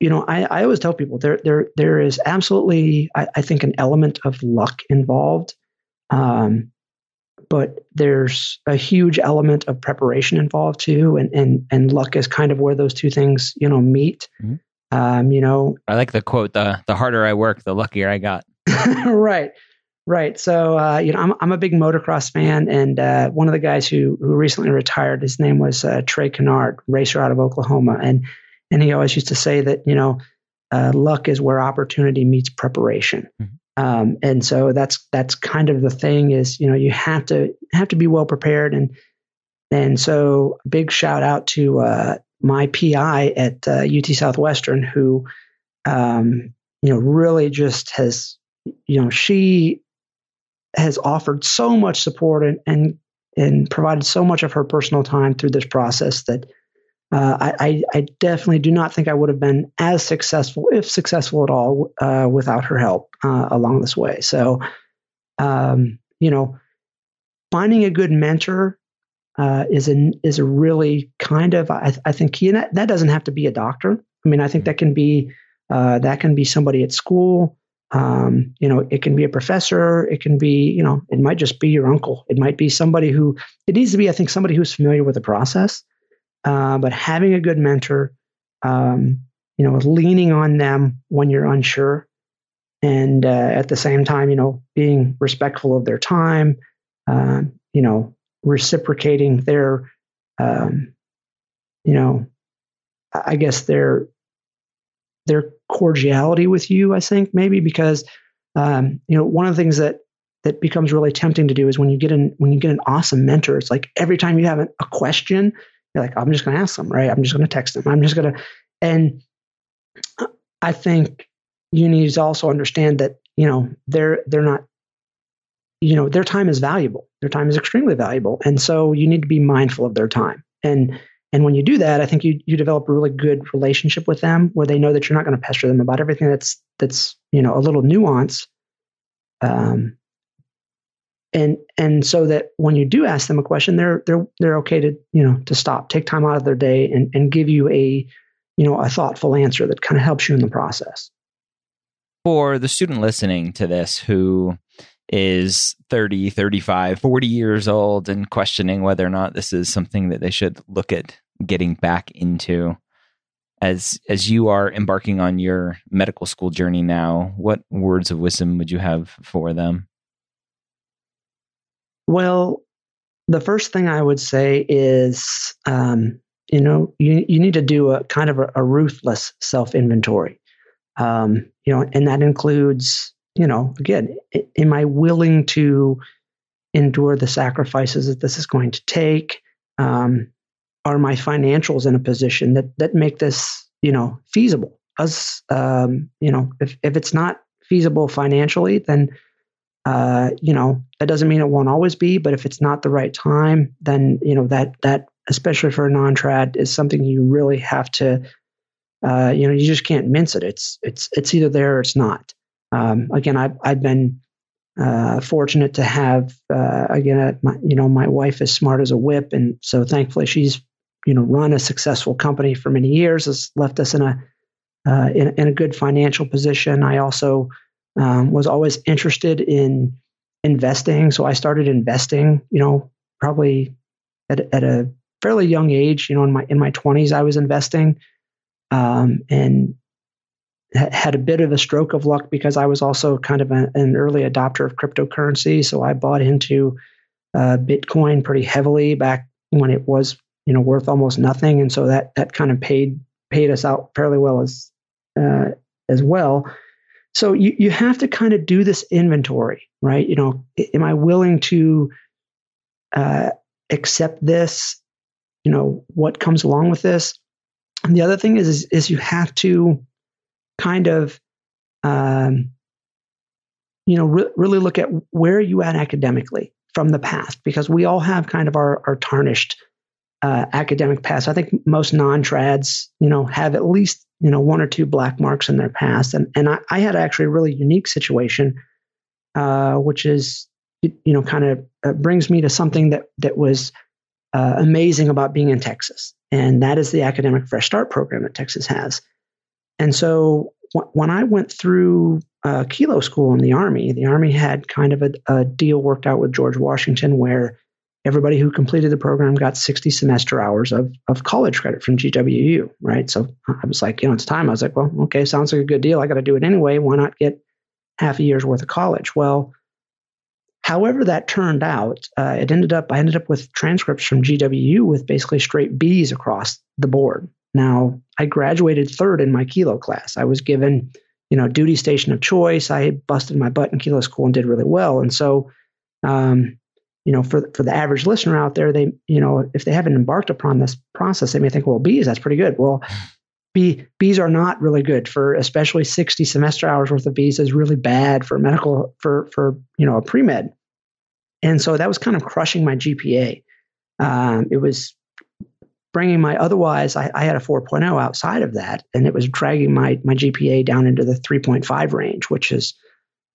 you know, I, I always tell people there there there is absolutely I, I think an element of luck involved. Um, but there's a huge element of preparation involved too, and and and luck is kind of where those two things you know meet. Mm-hmm. Um, you know, I like the quote: "the the harder I work, the luckier I got." right, right. So uh, you know, I'm I'm a big motocross fan, and uh, one of the guys who who recently retired, his name was uh, Trey Canard, racer out of Oklahoma, and and he always used to say that, you know, uh, luck is where opportunity meets preparation. Mm-hmm. Um, and so that's that's kind of the thing is you know you have to have to be well prepared and and so big shout out to uh, my PI at uh, UT Southwestern who um, you know really just has you know she has offered so much support and and and provided so much of her personal time through this process that uh, I, I, definitely do not think I would have been as successful, if successful at all, uh, without her help uh, along this way. So, um, you know, finding a good mentor uh, is a is a really kind of I, I think key, and that, that doesn't have to be a doctor. I mean, I think that can be uh, that can be somebody at school. Um, you know, it can be a professor. It can be, you know, it might just be your uncle. It might be somebody who, it needs to be, I think, somebody who's familiar with the process. Uh, but having a good mentor, um, you know, leaning on them when you're unsure, and uh, at the same time, you know, being respectful of their time, uh, you know, reciprocating their, um, you know, I guess their their cordiality with you. I think maybe because um, you know one of the things that that becomes really tempting to do is when you get an when you get an awesome mentor, it's like every time you have a question, you're like, I'm just going to ask them, right? I'm just going to text them. I'm just going to, and I think you need to also understand that you know they're they're not you know their time is valuable their time is extremely valuable and so you need to be mindful of their time and and when you do that, I think you you develop a really good relationship with them where they know that you're not going to pester them about everything that's that's you know a little nuance. Um, and and so that when you do ask them a question, they're they're they're okay to you know to stop, take time out of their day, and and give you a you know a thoughtful answer that kind of helps you in the process. For the student listening to this who is 30, 35, 40 years old and questioning whether or not this is something that they should look at getting back into. As as you are embarking on your medical school journey now, what words of wisdom would you have for them? Well, the first thing I would say is, um, you know, you you need to do a kind of a, a ruthless self inventory. Um, you know, and that includes you know, again, am I willing to endure the sacrifices that this is going to take? Um, are my financials in a position that that make this, you know, feasible? Us, um, you know, if if it's not feasible financially, then uh, you know that doesn't mean it won't always be. But if it's not the right time, then you know that that especially for a non-trad is something you really have to. Uh, you know, you just can't mince it. It's it's it's either there or it's not. Um, again, I've, I've been uh, fortunate to have uh, again, uh, my, you know, my wife is smart as a whip, and so thankfully she's you know run a successful company for many years, has left us in a uh, in, in, a good financial position. I also um, was always interested in investing, so I started investing. You know, probably at, at a fairly young age. You know, in my in my twenties, I was investing, um, and had a bit of a stroke of luck because I was also kind of a, an early adopter of cryptocurrency. So I bought into uh, Bitcoin pretty heavily back when it was, you know, worth almost nothing, and so that that kind of paid paid us out fairly well as uh, as well. So you you have to kind of do this inventory, right? You know, am I willing to uh, accept this? You know, what comes along with this? And the other thing is, is, is you have to kind of um, you know re- really look at where are you at academically from the past because we all have kind of our, our tarnished uh, academic past. I think most non-trads you know have at least you know one or two black marks in their past. And and i, I had actually a really unique situation uh, which is you know kind of uh, brings me to something that that was uh, amazing about being in texas. And that is the academic fresh start program that texas has and so when I went through uh, Kilo school in the Army, the Army had kind of a, a, deal worked out with George Washington where everybody who completed the program got 60 semester hours of, of college credit from GWU, right? So I was like, you know, it's time. I was like, well, okay, sounds like a good deal. I got to do it anyway. Why not get half a year's worth of college? Well, however that turned out, uh, it ended up, I ended up with transcripts from GWU with basically straight B's across the board. Now, I graduated third in my kilo class. I was given, you know, duty station of choice. I busted my butt in kilo school and did really well. And so, um, you know, for for the average listener out there, they, you know, if they haven't embarked upon this process, they may think, well, B's that's pretty good. Well, B B's are not really good for especially 60 semester hours worth of B's is really bad for medical for for you know a pre med. And so that was kind of crushing my GPA. Um, it was bringing my otherwise I, I, had a 4.0 outside of that and it was dragging my my gpa down into the 3.5 range which is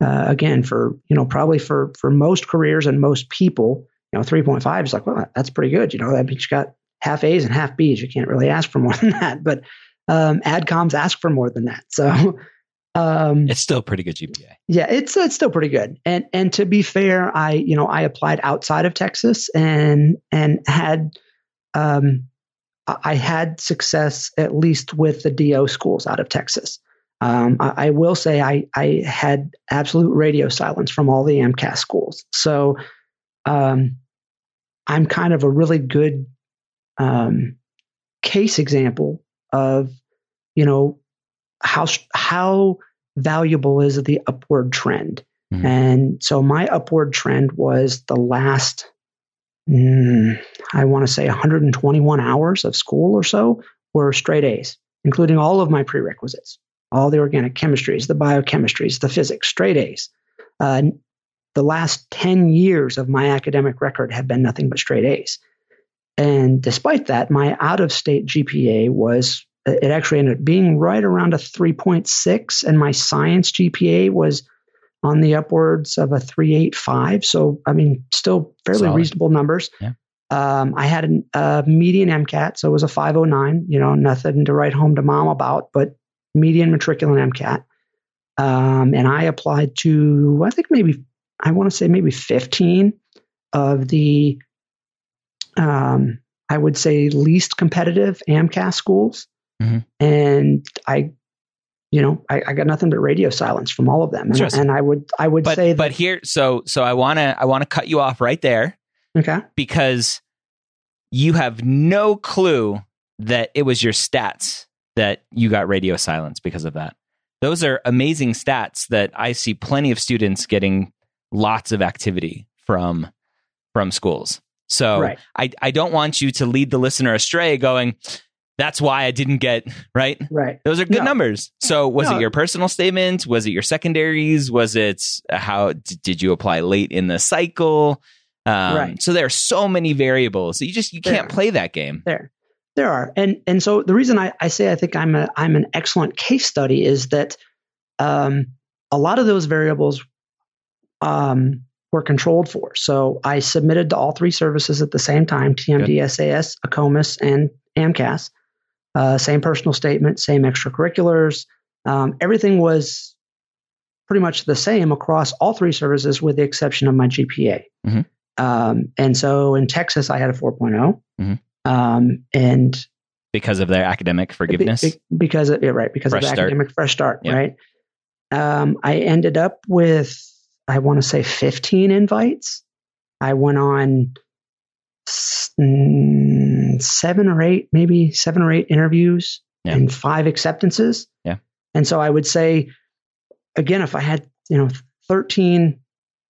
uh, again for you know probably for for most careers and most people you know, 3.5 is like, well, that's pretty good. You know, that means you got half A's and half B's. You can't really ask for more than that. But um, adcoms ask for more than that. So um, it's still pretty good GPA. Yeah, it's it's still pretty good. And and to be fair, I you know I applied outside of Texas and and had um, I had success at least with the DO schools out of Texas. Um, I, I, will say I, I had absolute radio silence from all the AMCAS schools. So um, I'm kind of a really good um, case example of, you know, how how valuable is the upward trend. Mm-hmm. And so my upward trend was the last, mm, I want to say 121 hours of school or so were straight A's, including all of my prerequisites, all the organic chemistries, the biochemistries, the physics, straight A's. Uh, the last 10 years of my academic record have been nothing but straight A's. And despite that, my out of state GPA was, it actually ended up being right around a 3.6, and my science GPA was on the upwards of a 385. So, I mean, still fairly Solid. reasonable numbers. Yeah. Um, I had a, a median MCAT, so it was a 509, you know, nothing to write home to mom about, but median matriculant MCAT. Um, and I applied to, I think maybe, I want to say maybe 15 of the um, I would say, least competitive AMCAS schools. Mm-hmm. And I, you know, I, I, got nothing but radio silence from all of them. And, and I would, I would but, say, that, but here, so, so I want to, I want to cut you off right there. Okay. Because you have no clue that it was your stats that you got radio silence because of that. Those are amazing stats that I see plenty of students getting lots of activity from from schools. So right. I, I don't want you to lead the listener astray going, that's why I didn't get right. Right. Those are good no. numbers. So was no. it your personal statement? Was it your secondaries? Was it how did you apply late in the cycle? Um, right. So there are so many variables. you just you can't play that game. There, there are, and and so the reason I, I say I think I'm a I'm an excellent case study is that um, a lot of those variables um, were controlled for. So I submitted to all three services at the same time TMDSAS, AACOMAS, and AMCAS. Uh, same personal statement, same extracurriculars. Um, everything was pretty much the same across all three services with the exception of my GPA. Mm-hmm. Um, and so in Texas, I had a 4.0. Mm-hmm. Um, and because of their academic forgiveness? Be, be, because of, yeah, right, because fresh of academic fresh start, yeah. right? Um, I ended up with I want to say 15 invites. I went on seven or eight, maybe seven or eight interviews yeah. and five acceptances. Yeah. And so I would say, again, if I had, you know, 13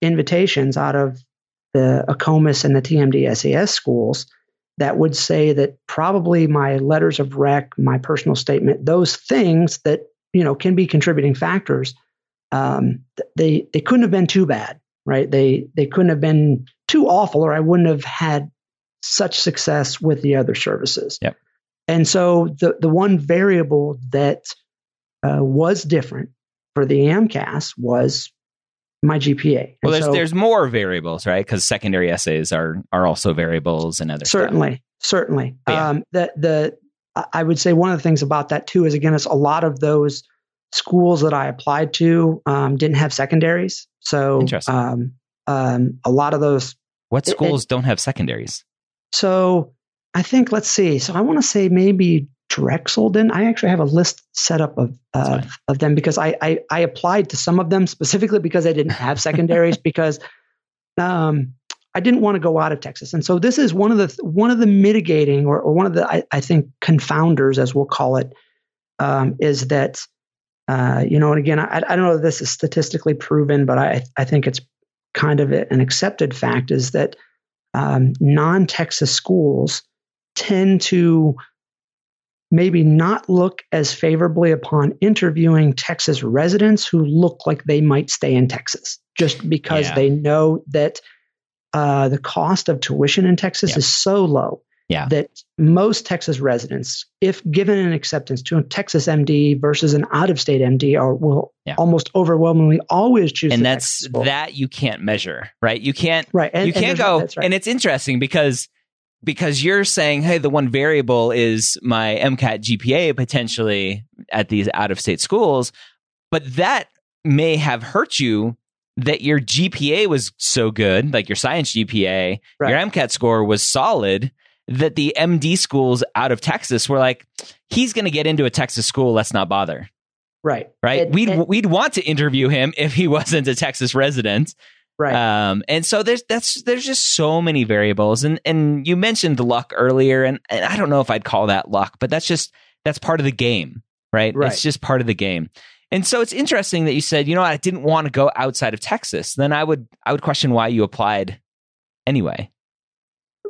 invitations out of the AACOMAS and the TMDSAS schools, that would say that probably my letters of rec, my personal statement, those things that, you know, can be contributing factors um, they they couldn't have been too bad, right? They they couldn't have been too awful, or I wouldn't have had such success with the other services. Yep. And so the the one variable that uh, was different for the AMCAS was my GPA. And well, there's so, there's more variables, right? Because secondary essays are are also variables and other certainly, stuff. certainly. Yeah. Um, the the I would say one of the things about that too is again, it's a lot of those schools that I applied to um, didn't have secondaries. So um, um, a lot of those. What schools it, it, don't have secondaries? So I think let's see. So I want to say maybe Drexel didn't. I actually have a list set up of uh, of them because I, I, I applied to some of them specifically because I didn't have secondaries because um, I didn't want to go out of Texas. And so this is one of the one of the mitigating or, or one of the I, I think confounders as we'll call it um, is that uh, you know, and again, I, I, don't know if this is statistically proven, but I, I think it's kind of an accepted fact is that um, non Texas schools tend to maybe not look as favorably upon interviewing Texas residents who look like they might stay in Texas just because yeah. they know that uh, the cost of tuition in Texas is so low. Yeah. that most Texas residents, if given an acceptance to a Texas MD versus an out of state MD, are will Yeah. almost overwhelmingly always choose. and the that's that you can't measure, right? You can't right. And, you and can't go right. and it's interesting because because you're saying hey the one variable is my mcat gpa potentially at these out of state schools but that may have hurt you that your gpa was so good like your science gpa Right. your mcat score was solid that the md schools out of texas were like he's going to get into a texas school let's not bother right. right And- we'd and- we'd want to interview him if he wasn't a texas resident right. um, and so there's that's there's just so many variables, and and you mentioned luck earlier, and, and I don't know if I'd call that luck, but that's just that's part of the game, right? Right. It's just part of the game. And so it's interesting that you said, you know, I didn't want to go outside of Texas. Then I would I would question why you applied anyway.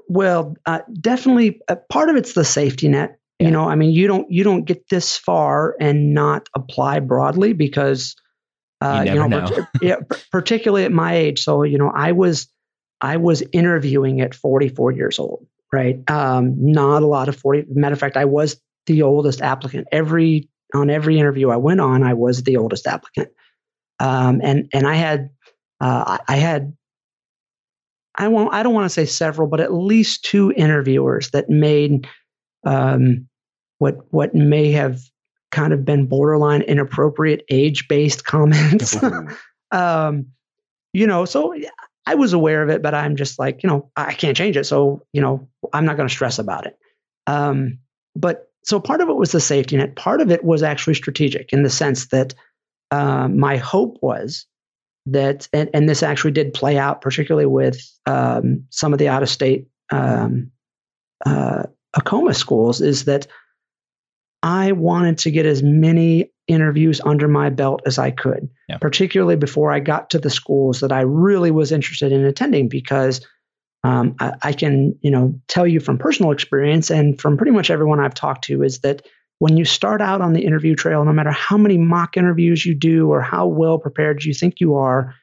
Well, uh, definitely uh, part of it's the safety net. Yeah. You know, I mean, you don't you don't get this far and not apply broadly because uh, You never know, know. yeah, particularly at my age. So you know, I was I was interviewing at 44 years old, right? Um, not a lot of 40. Matter of fact, I was the oldest applicant. Every on every interview I went on, I was the oldest applicant, um, and and I had uh, I had I won't. I don't want to say several, but at least two interviewers that made um, what what may have kind of been borderline inappropriate age based comments. um, you know, so I was aware of it, but I'm just like, you know, I can't change it, so you know, I'm not going to stress about it. Um, but so part of it was the safety net. Part of it was actually strategic in the sense that um, my hope was that, and, and this actually did play out, particularly with um, some of the out of state um, uh, Acoma schools, is that I wanted to get as many interviews under my belt as I could, Yeah. particularly before I got to the schools that I really was interested in attending, because um, I, I can, you know, tell you from personal experience and from pretty much everyone I've talked to is that when you start out on the interview trail, no matter how many mock interviews you do or how well prepared you think you are,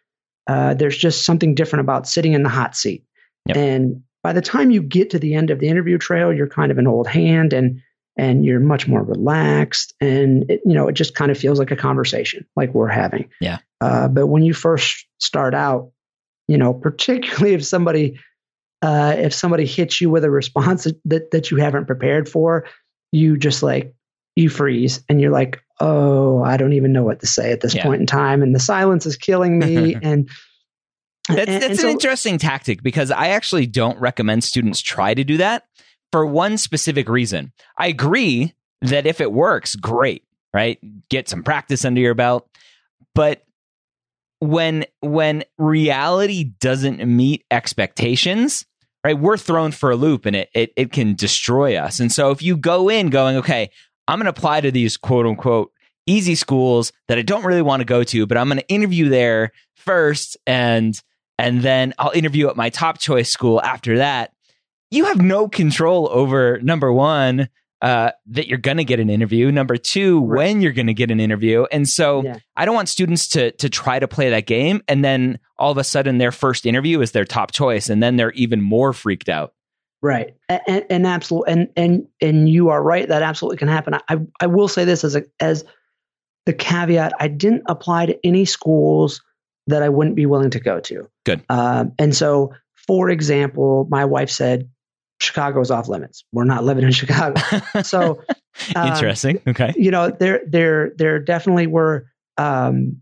uh, there's just something different about sitting in the hot seat. Yep. And by the time you get to the end of the interview trail, you're kind of an old hand and and you're much more relaxed and it, you know it just kind of feels like a conversation like we're having. Yeah. Uh, but when you first start out, you know, particularly if somebody uh, if somebody hits you with a response that that you haven't prepared for, you just like you freeze and you're like, oh, I don't even know what to say at this Yeah. point in time, and the silence is killing me. and That's and- that's and an interesting tactic because I actually don't recommend students try to do that for one specific reason. I agree that if it works, great, right? Get some practice under your belt. But when when reality doesn't meet expectations, right, we're thrown for a loop and it it, it can destroy us. And so if you go in going, okay, I'm going to apply to these quote unquote easy schools that I don't really want to go to, but I'm going to interview there first and and then I'll interview at my top choice school after that. You have no control over number one, uh, that you're going to get an interview. Number two, Right. when you're going to get an interview. And so Yeah. I don't want students to to try to play that game and then all of a sudden their first interview is their top choice and then they're even more freaked out. Right, and, and, absolutely, and and and you are right. That absolutely can happen. I I will say this as a as the caveat: I didn't apply to any schools that I wouldn't be willing to go to. Good. Um, and so, for example, my wife said Chicago's off limits. We're not living in Chicago. So um, Interesting. Okay. you know there there there definitely were um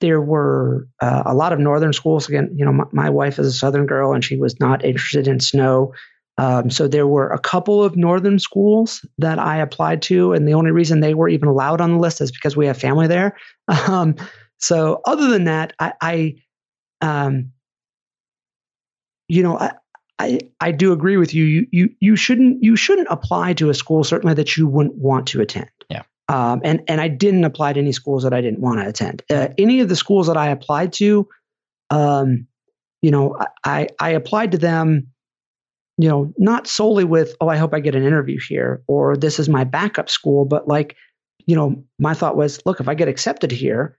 there were uh, a lot of northern schools again you know my, my wife is a southern girl and she was not interested in snow um, so there were a couple of northern schools that i applied to and the only reason they were even allowed on the list is because we have family there um, so other than that i, I um, you know I, I, I do agree with you. You you you shouldn't you shouldn't apply to a school certainly that you wouldn't want to attend. Um, and and I didn't apply to any schools that I didn't want to attend. Uh, any of the schools that I applied to, um, you know, I, I I applied to them, you know, not solely with oh I hope I get an interview here or this is my backup school, but like, you know, my thought was look if I get accepted here,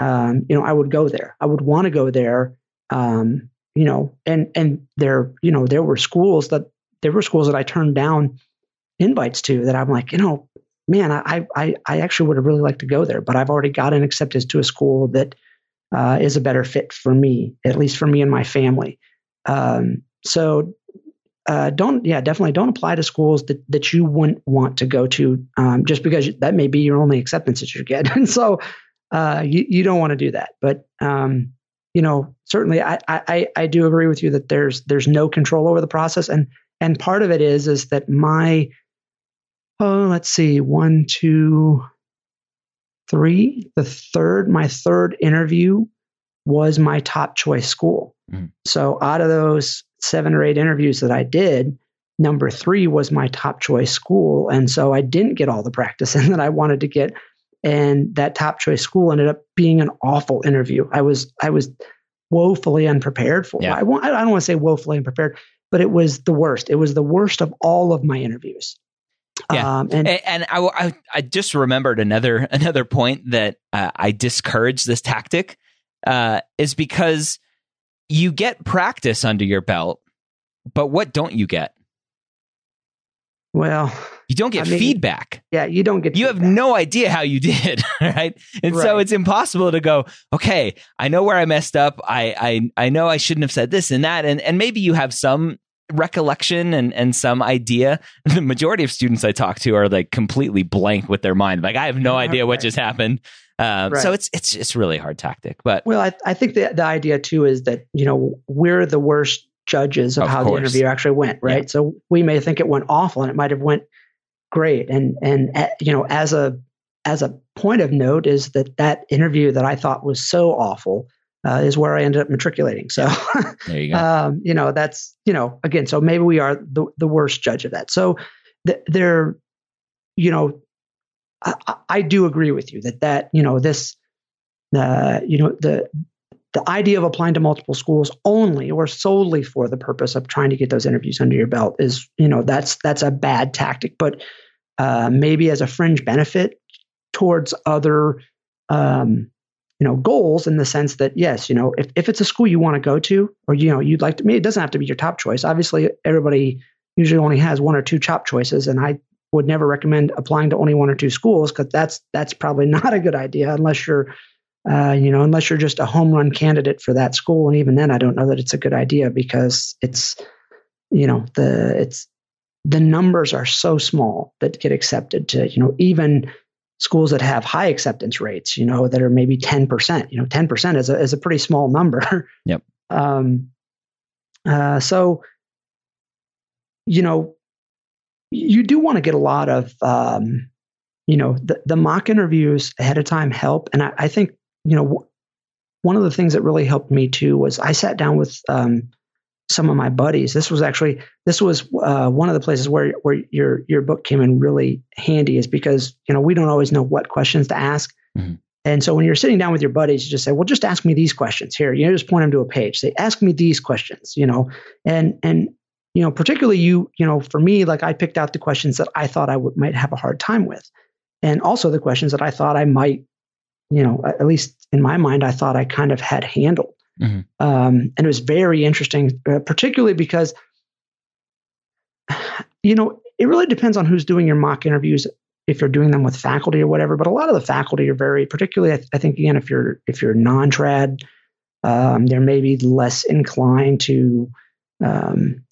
um, you know, I would go there. I would want to go there. Um, you know, and and there, you know, there were schools that there were schools that I turned down invites to that I'm like, you know, man, I I I actually would have really liked to go there, but I've already gotten accepted to a school that uh, is a better fit for me, at least for me and my family. Um, so uh, don't yeah definitely don't apply to schools that, that you wouldn't want to go to um, just because that may be your only acceptance that you get and so uh, you, you don't want to do that. But um, you know certainly I, I I do agree with you that there's there's no control over the process. And and part of it is is that my oh let's see one two three the third my third interview was my top choice school mm-hmm. so out of those seven or eight interviews that I did, number three was my top choice school. And so I didn't get all the practice in that I wanted to get. And that top choice school ended up being an awful interview. I was, I was woefully unprepared for. Yeah. I, I don't want to say woefully unprepared, but it was the worst. It was the worst of all of my interviews. Yeah, um, and and I, I, I just remembered another another point that uh, I discourage this tactic uh, is because you get practice under your belt, but what don't you get? Well, you don't get I mean, feedback. Yeah, you don't get. You feedback. have no idea how you did, right? And right. so it's impossible to go. Okay, I know where I messed up. I I I know I shouldn't have said this and that, and and maybe you have some recollection and and some idea. The majority of students I talk to are like completely blank with their mind. Like I have no idea what just happened. Um, right. So it's it's it's really hard tactic. But well, I, I think the the idea too is that you know we're the worst judges of, of how course. the interview actually went, right? Yeah. So we may think it went awful, and it might have went great. And and uh, you know, as a as a point of note, is that that interview that I thought was so awful uh, is where I ended up matriculating. So there you go. um, you know, that's you know, again, so maybe we are the the worst judge of that. So th- there, you know, I, I, do agree with you that that you know this uh, you know the the idea of applying to multiple schools only or solely for the purpose of trying to get those interviews under your belt is you know that's that's a bad tactic but uh, maybe as a fringe benefit towards other um, you know goals in the sense that yes you know if, if it's a school you want to go to or you know you'd like to me it doesn't have to be your top choice. Obviously everybody usually only has one or two top choices and i would never recommend applying to only one or two schools because that's that's probably not a good idea unless you're uh, you know unless you're just a home run candidate for that school and even then i don't know that it's a good idea because it's you know the it's the numbers are so small that get accepted to you know even schools that have high acceptance rates you know that are maybe 10% you know 10% is a, is a pretty small number. Yep. Um uh so you know you do want to get a lot of um, you know the, the mock interviews ahead of time help. And I, I, think you know w- one of the things that really helped me too was i sat down with um, some of my buddies. This was actually this was uh, one of the places where where your your book came in really handy is because you know we don't always know what questions to ask. Mm-hmm. and so when you're sitting down with your buddies you just say well just ask me these questions here. You know just point them to a page. Say ask me these questions you know? And and you know, particularly you, you know, for me, like I picked out the questions that I thought I would, might have a hard time with, and also the questions that I thought I might, you know, at least in my mind, I thought I kind of had handled. Mm-hmm. Um, and it was very interesting, uh, particularly because, you know, it really depends on who's doing your mock interviews. If you're doing them with faculty or whatever, but a lot of the faculty are very, particularly, I, th- I think again, if you're if you're non-trad, um, they're maybe less inclined to um,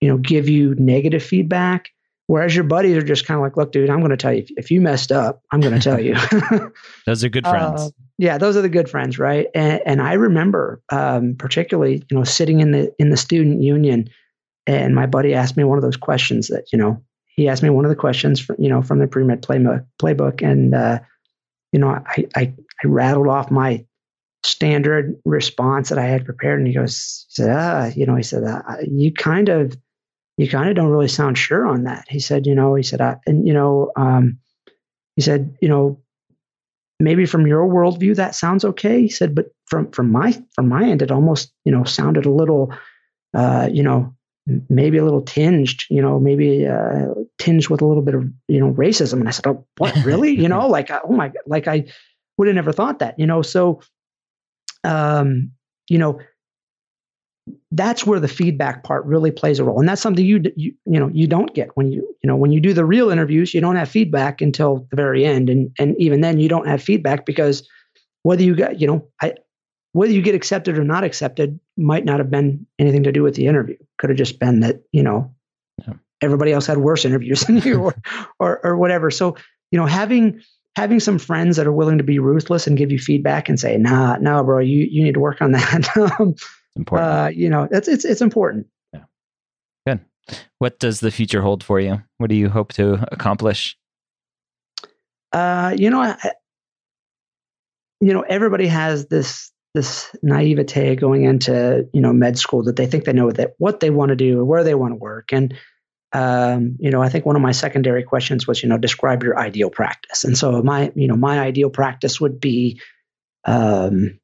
you know, give you negative feedback. Whereas your buddies are just kind of like, look, dude, I'm going to tell you if, if, you messed up, I'm going to tell you. those are good friends. Uh, yeah, those are the good friends, right? And, and I remember, um, particularly, you know, sitting in the in the student union, and my buddy asked me one of those questions that, you know, he asked me one of the questions, from, you know, from the pre med playbook, and uh, you know, I, I I rattled off my standard response that I had prepared, and he goes, he said, ah, you know, he said, uh, you kind of you kind of don't really sound sure on that. He said, you know, he said, I, and you know, um, he said, you know, maybe from your worldview that sounds okay. He said, but from from my from my end, it almost you know sounded a little, uh, you know, maybe a little tinged, you know, maybe uh, tinged with a little bit of you know racism. And I said, oh, what really? you know, like oh my, like I would have never thought that. You know, so, um, you know, that's where the feedback part really plays a role. And that's something you, you you know you don't get when you you know when you do the real interviews you don't have feedback until the very end. And and even then you don't have feedback because whether you got you know i whether you get accepted or not accepted might not have been anything to do with the interview. Could have just been that you know yeah. everybody else had worse interviews than you or, or or whatever. So you know having having some friends that are willing to be ruthless and give you feedback and say nah no bro you you need to work on that um, important. Uh, you know, it's it's it's important. Yeah. Good. What does the future hold for you? What do you hope to accomplish? Uh, you know, I, you know, everybody has this this naivete going into you know med school that they think they know that what they want to do, or where they want to work, and um, you know, I think one of my secondary questions was, you know, describe your ideal practice. And so my, you know, my ideal practice would be, um,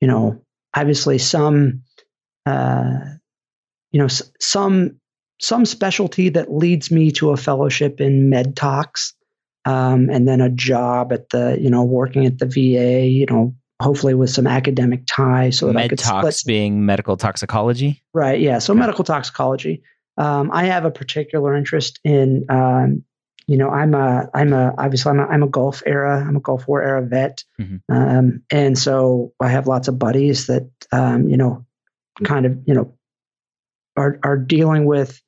you know, obviously some uh, you know some some specialty that leads me to a fellowship in med tox um, and then a job at the you know working at the VA you know hopefully with some academic tie so that med I could tox split. being medical toxicology right yeah so okay. medical toxicology um, I have a particular interest in um, you know, I'm a, I'm a, obviously I'm a, I'm a Gulf era, I'm a Gulf War era vet. Mm-hmm. Um, and so I have lots of buddies that, um, you know, kind of, you know, are, are dealing with,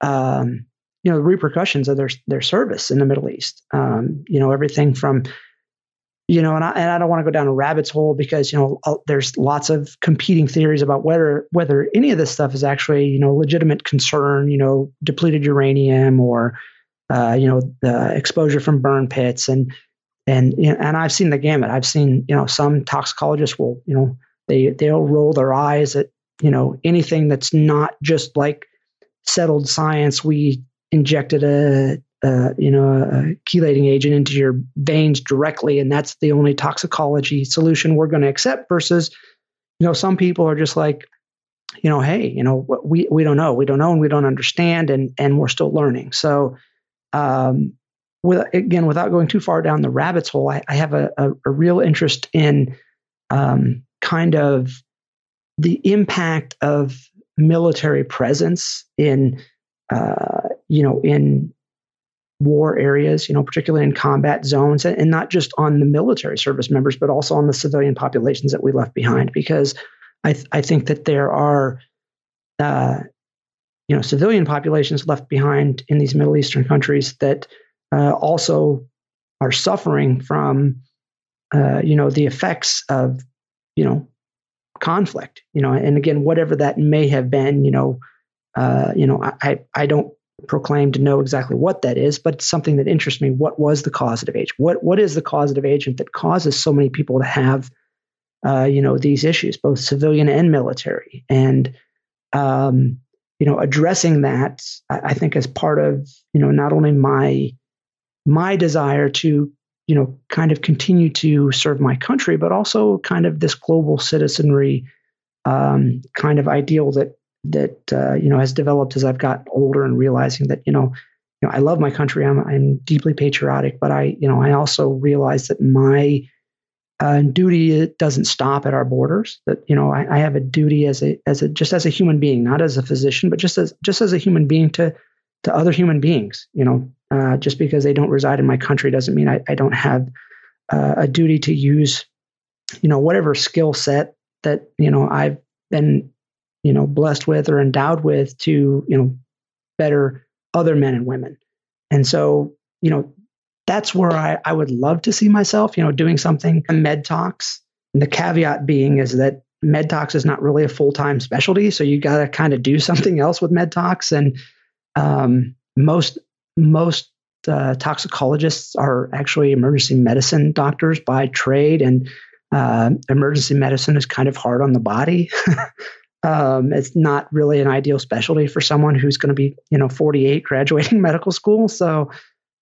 um, you know, the repercussions of their, their service in the Middle East. Um, you know, everything from, you know, and I, and I don't want to go down a rabbit's hole because, you know, there's lots of competing theories about whether, whether any of this stuff is actually, you know, legitimate concern, you know, depleted uranium or, uh, you know, the exposure from burn pits and and you know, and I've seen the gamut. I've seen you know some toxicologists will you know they they'll roll their eyes at you know anything that's not just like settled science. We injected a, a you know a chelating agent into your veins directly, and that's the only toxicology solution we're going to accept. Versus you know some people are just like you know hey you know we we don't know we don't know and we don't understand and and we're still learning so um, with, again, without going too far down the rabbit's hole, I, I have a, a, a, real interest in um, kind of the impact of military presence in, uh, you know, in war areas, you know, particularly in combat zones, and not just on the military service members, but also on the civilian populations that we left behind. Because I, th- I think that there are, uh, you know civilian populations left behind in these Middle Eastern countries that uh, also are suffering from uh, you know the effects of you know conflict you know and again whatever that may have been you know uh, you know I I don't proclaim to know exactly what that is but something that interests me. What was the causative agent what what is the causative agent that causes so many people to have uh, you know these issues both civilian and military? And um, you know, addressing that, I, think as part of, you know, not only my my desire to, you know, kind of continue to serve my country, but also kind of this global citizenry um, kind of ideal that that uh, you know has developed as I've gotten older and realizing that you know, you know, I love my country. I'm I'm deeply patriotic, but I you know I also realize that my uh, duty doesn't stop at our borders. That you know, I, I, have a duty as a as a just as a human being, not as a physician, but just as just as a human being to to other human beings. You know, uh, just because they don't reside in my country doesn't mean I, I don't have uh, a duty to use, you know, whatever skill set that you know I've been, you know, blessed with or endowed with to you know better other men and women. And so, you know, that's where I, I would love to see myself, you know, doing something in med tox. And the caveat being is that med tox is not really a full time specialty. So you got to kind of do something else with med tox. And um, most, most uh, toxicologists are actually emergency medicine doctors by trade. And uh, emergency medicine is kind of hard on the body. um, it's not really an ideal specialty for someone who's going to be, you know, 48 graduating medical school. So,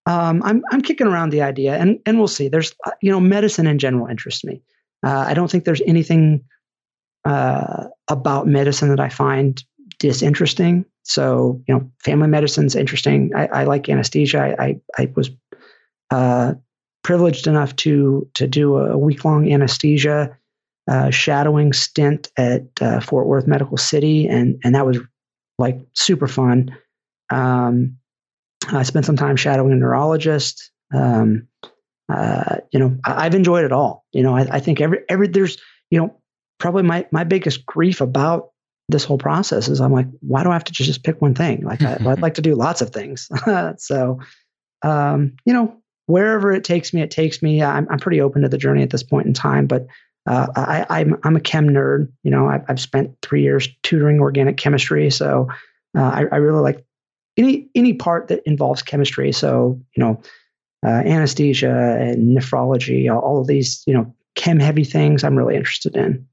um, I'm I'm kicking around the idea, and and we'll see. There's uh, you know medicine in general interests me. Uh, I don't think there's anything uh, about medicine that I find disinteresting. So you know, family medicine's interesting. I, I like anesthesia. I I, I was uh, privileged enough to to do a week long anesthesia uh, shadowing stint at uh, Fort Worth Medical City, and and that was like super fun. Um, I spent some time shadowing a neurologist. Um, uh, you know, I, have enjoyed it all. You know, I, I, think every every there's you know probably my my biggest grief about this whole process is I'm like, why do I have to just pick one thing? Like I, would like to do lots of things. so, um, you know, wherever it takes me, it takes me. I'm, I'm pretty open to the journey at this point in time, but uh, I, I'm I'm a chem nerd. You know, I've, I've spent three years tutoring organic chemistry, so uh, I, I, really like any any part that involves chemistry. So you know, uh, anesthesia and nephrology, all, of these you know chem heavy things, I'm really interested in.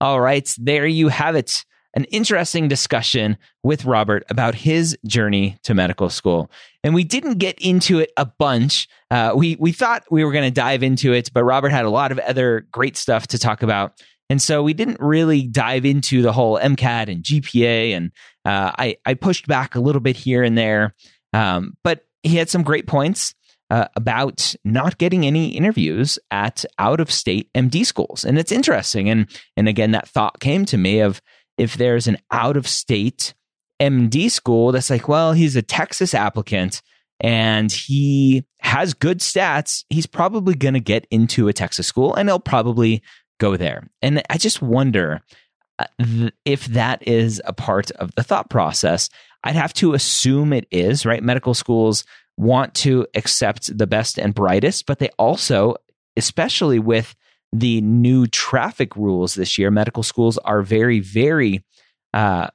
All right, there you have it an interesting discussion with Robert about his journey to medical school. And we didn't get into it a bunch. Uh, we, we thought we were going to dive into it, but Robert had a lot of other great stuff to talk about. And so we didn't really dive into the whole MCAT and GPA. And uh, I, I pushed back a little bit here and there. Um, but he had some great points. Uh, about not getting any interviews at out of state MD schools. And it's interesting. And, and again, that thought came to me of, if there's an out of state MD school that's like, well, he's a Texas applicant and he has good stats, he's probably going to get into a Texas school and he'll probably go there. And I just wonder uh, if that is a part of the thought process. I'd have to assume it is, right? Medical schools want to accept the best and brightest, but they also, especially with the new traffic rules this year, medical schools are very, very uh,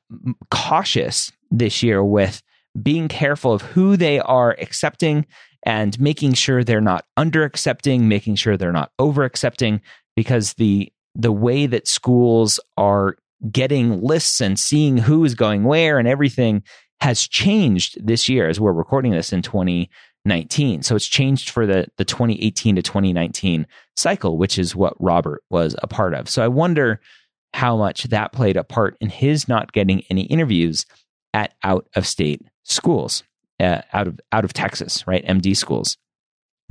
cautious this year with being careful of who they are accepting and making sure they're not under accepting, making sure they're not over accepting, because the the way that schools are getting lists and seeing who is going where and everything has changed this year as we're recording this in 2019. So it's changed for the, the 2018 to 2019 cycle, which is what Robert was a part of. So I wonder how much that played a part in his not getting any interviews at out of state schools, uh, out of out of Texas, right? MD schools.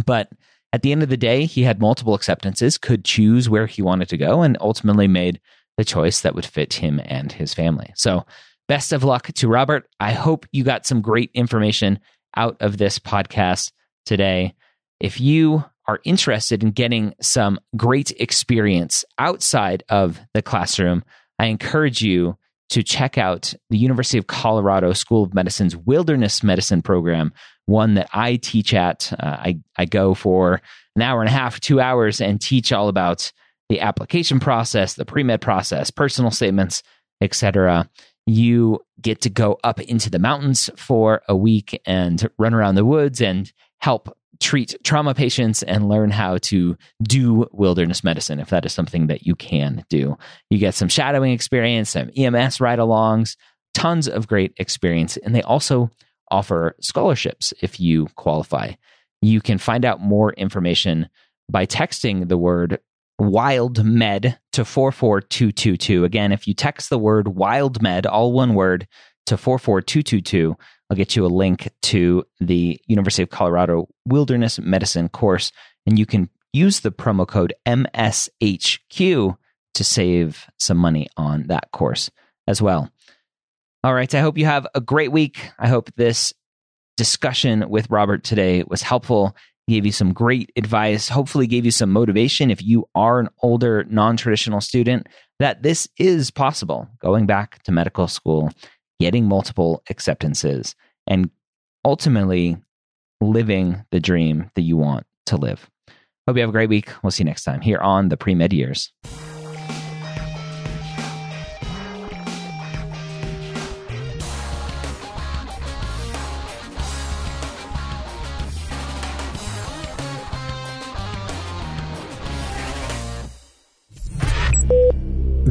But at the end of the day, he had multiple acceptances, could choose where he wanted to go, and ultimately made the choice that would fit him and his family. So, best of luck to Robert. I hope you got some great information out of this podcast today. If you are interested in getting some great experience outside of the classroom, I encourage you to check out the University of Colorado School of Medicine's Wilderness Medicine program, one that I teach at. Uh, I, I go for an hour and a half, two hours, and teach all about the application process, the pre med process, personal statements, etc you get to go up into the mountains for a week and run around the woods and help treat trauma patients and learn how to do wilderness medicine if that is something that you can do. You get some shadowing experience, some EMS ride alongs, tons of great experience. And they also offer scholarships if you qualify. You can find out more information by texting the word wild med to 44222. Again, if you text the word wild med, all one word, to 44222, I'll get you a link to the University of Colorado Wilderness Medicine course, and you can use the promo code MSHQ to save some money on that course as well. All right, I hope you have a great week. I hope this discussion with Robert today was helpful gave you some great advice, hopefully gave you some motivation if you are an older non-traditional student that this is possible going back to medical school, getting multiple acceptances and ultimately living the dream that you want to live. Hope you have a great week. We'll see you next time here on the Pre-Med Years.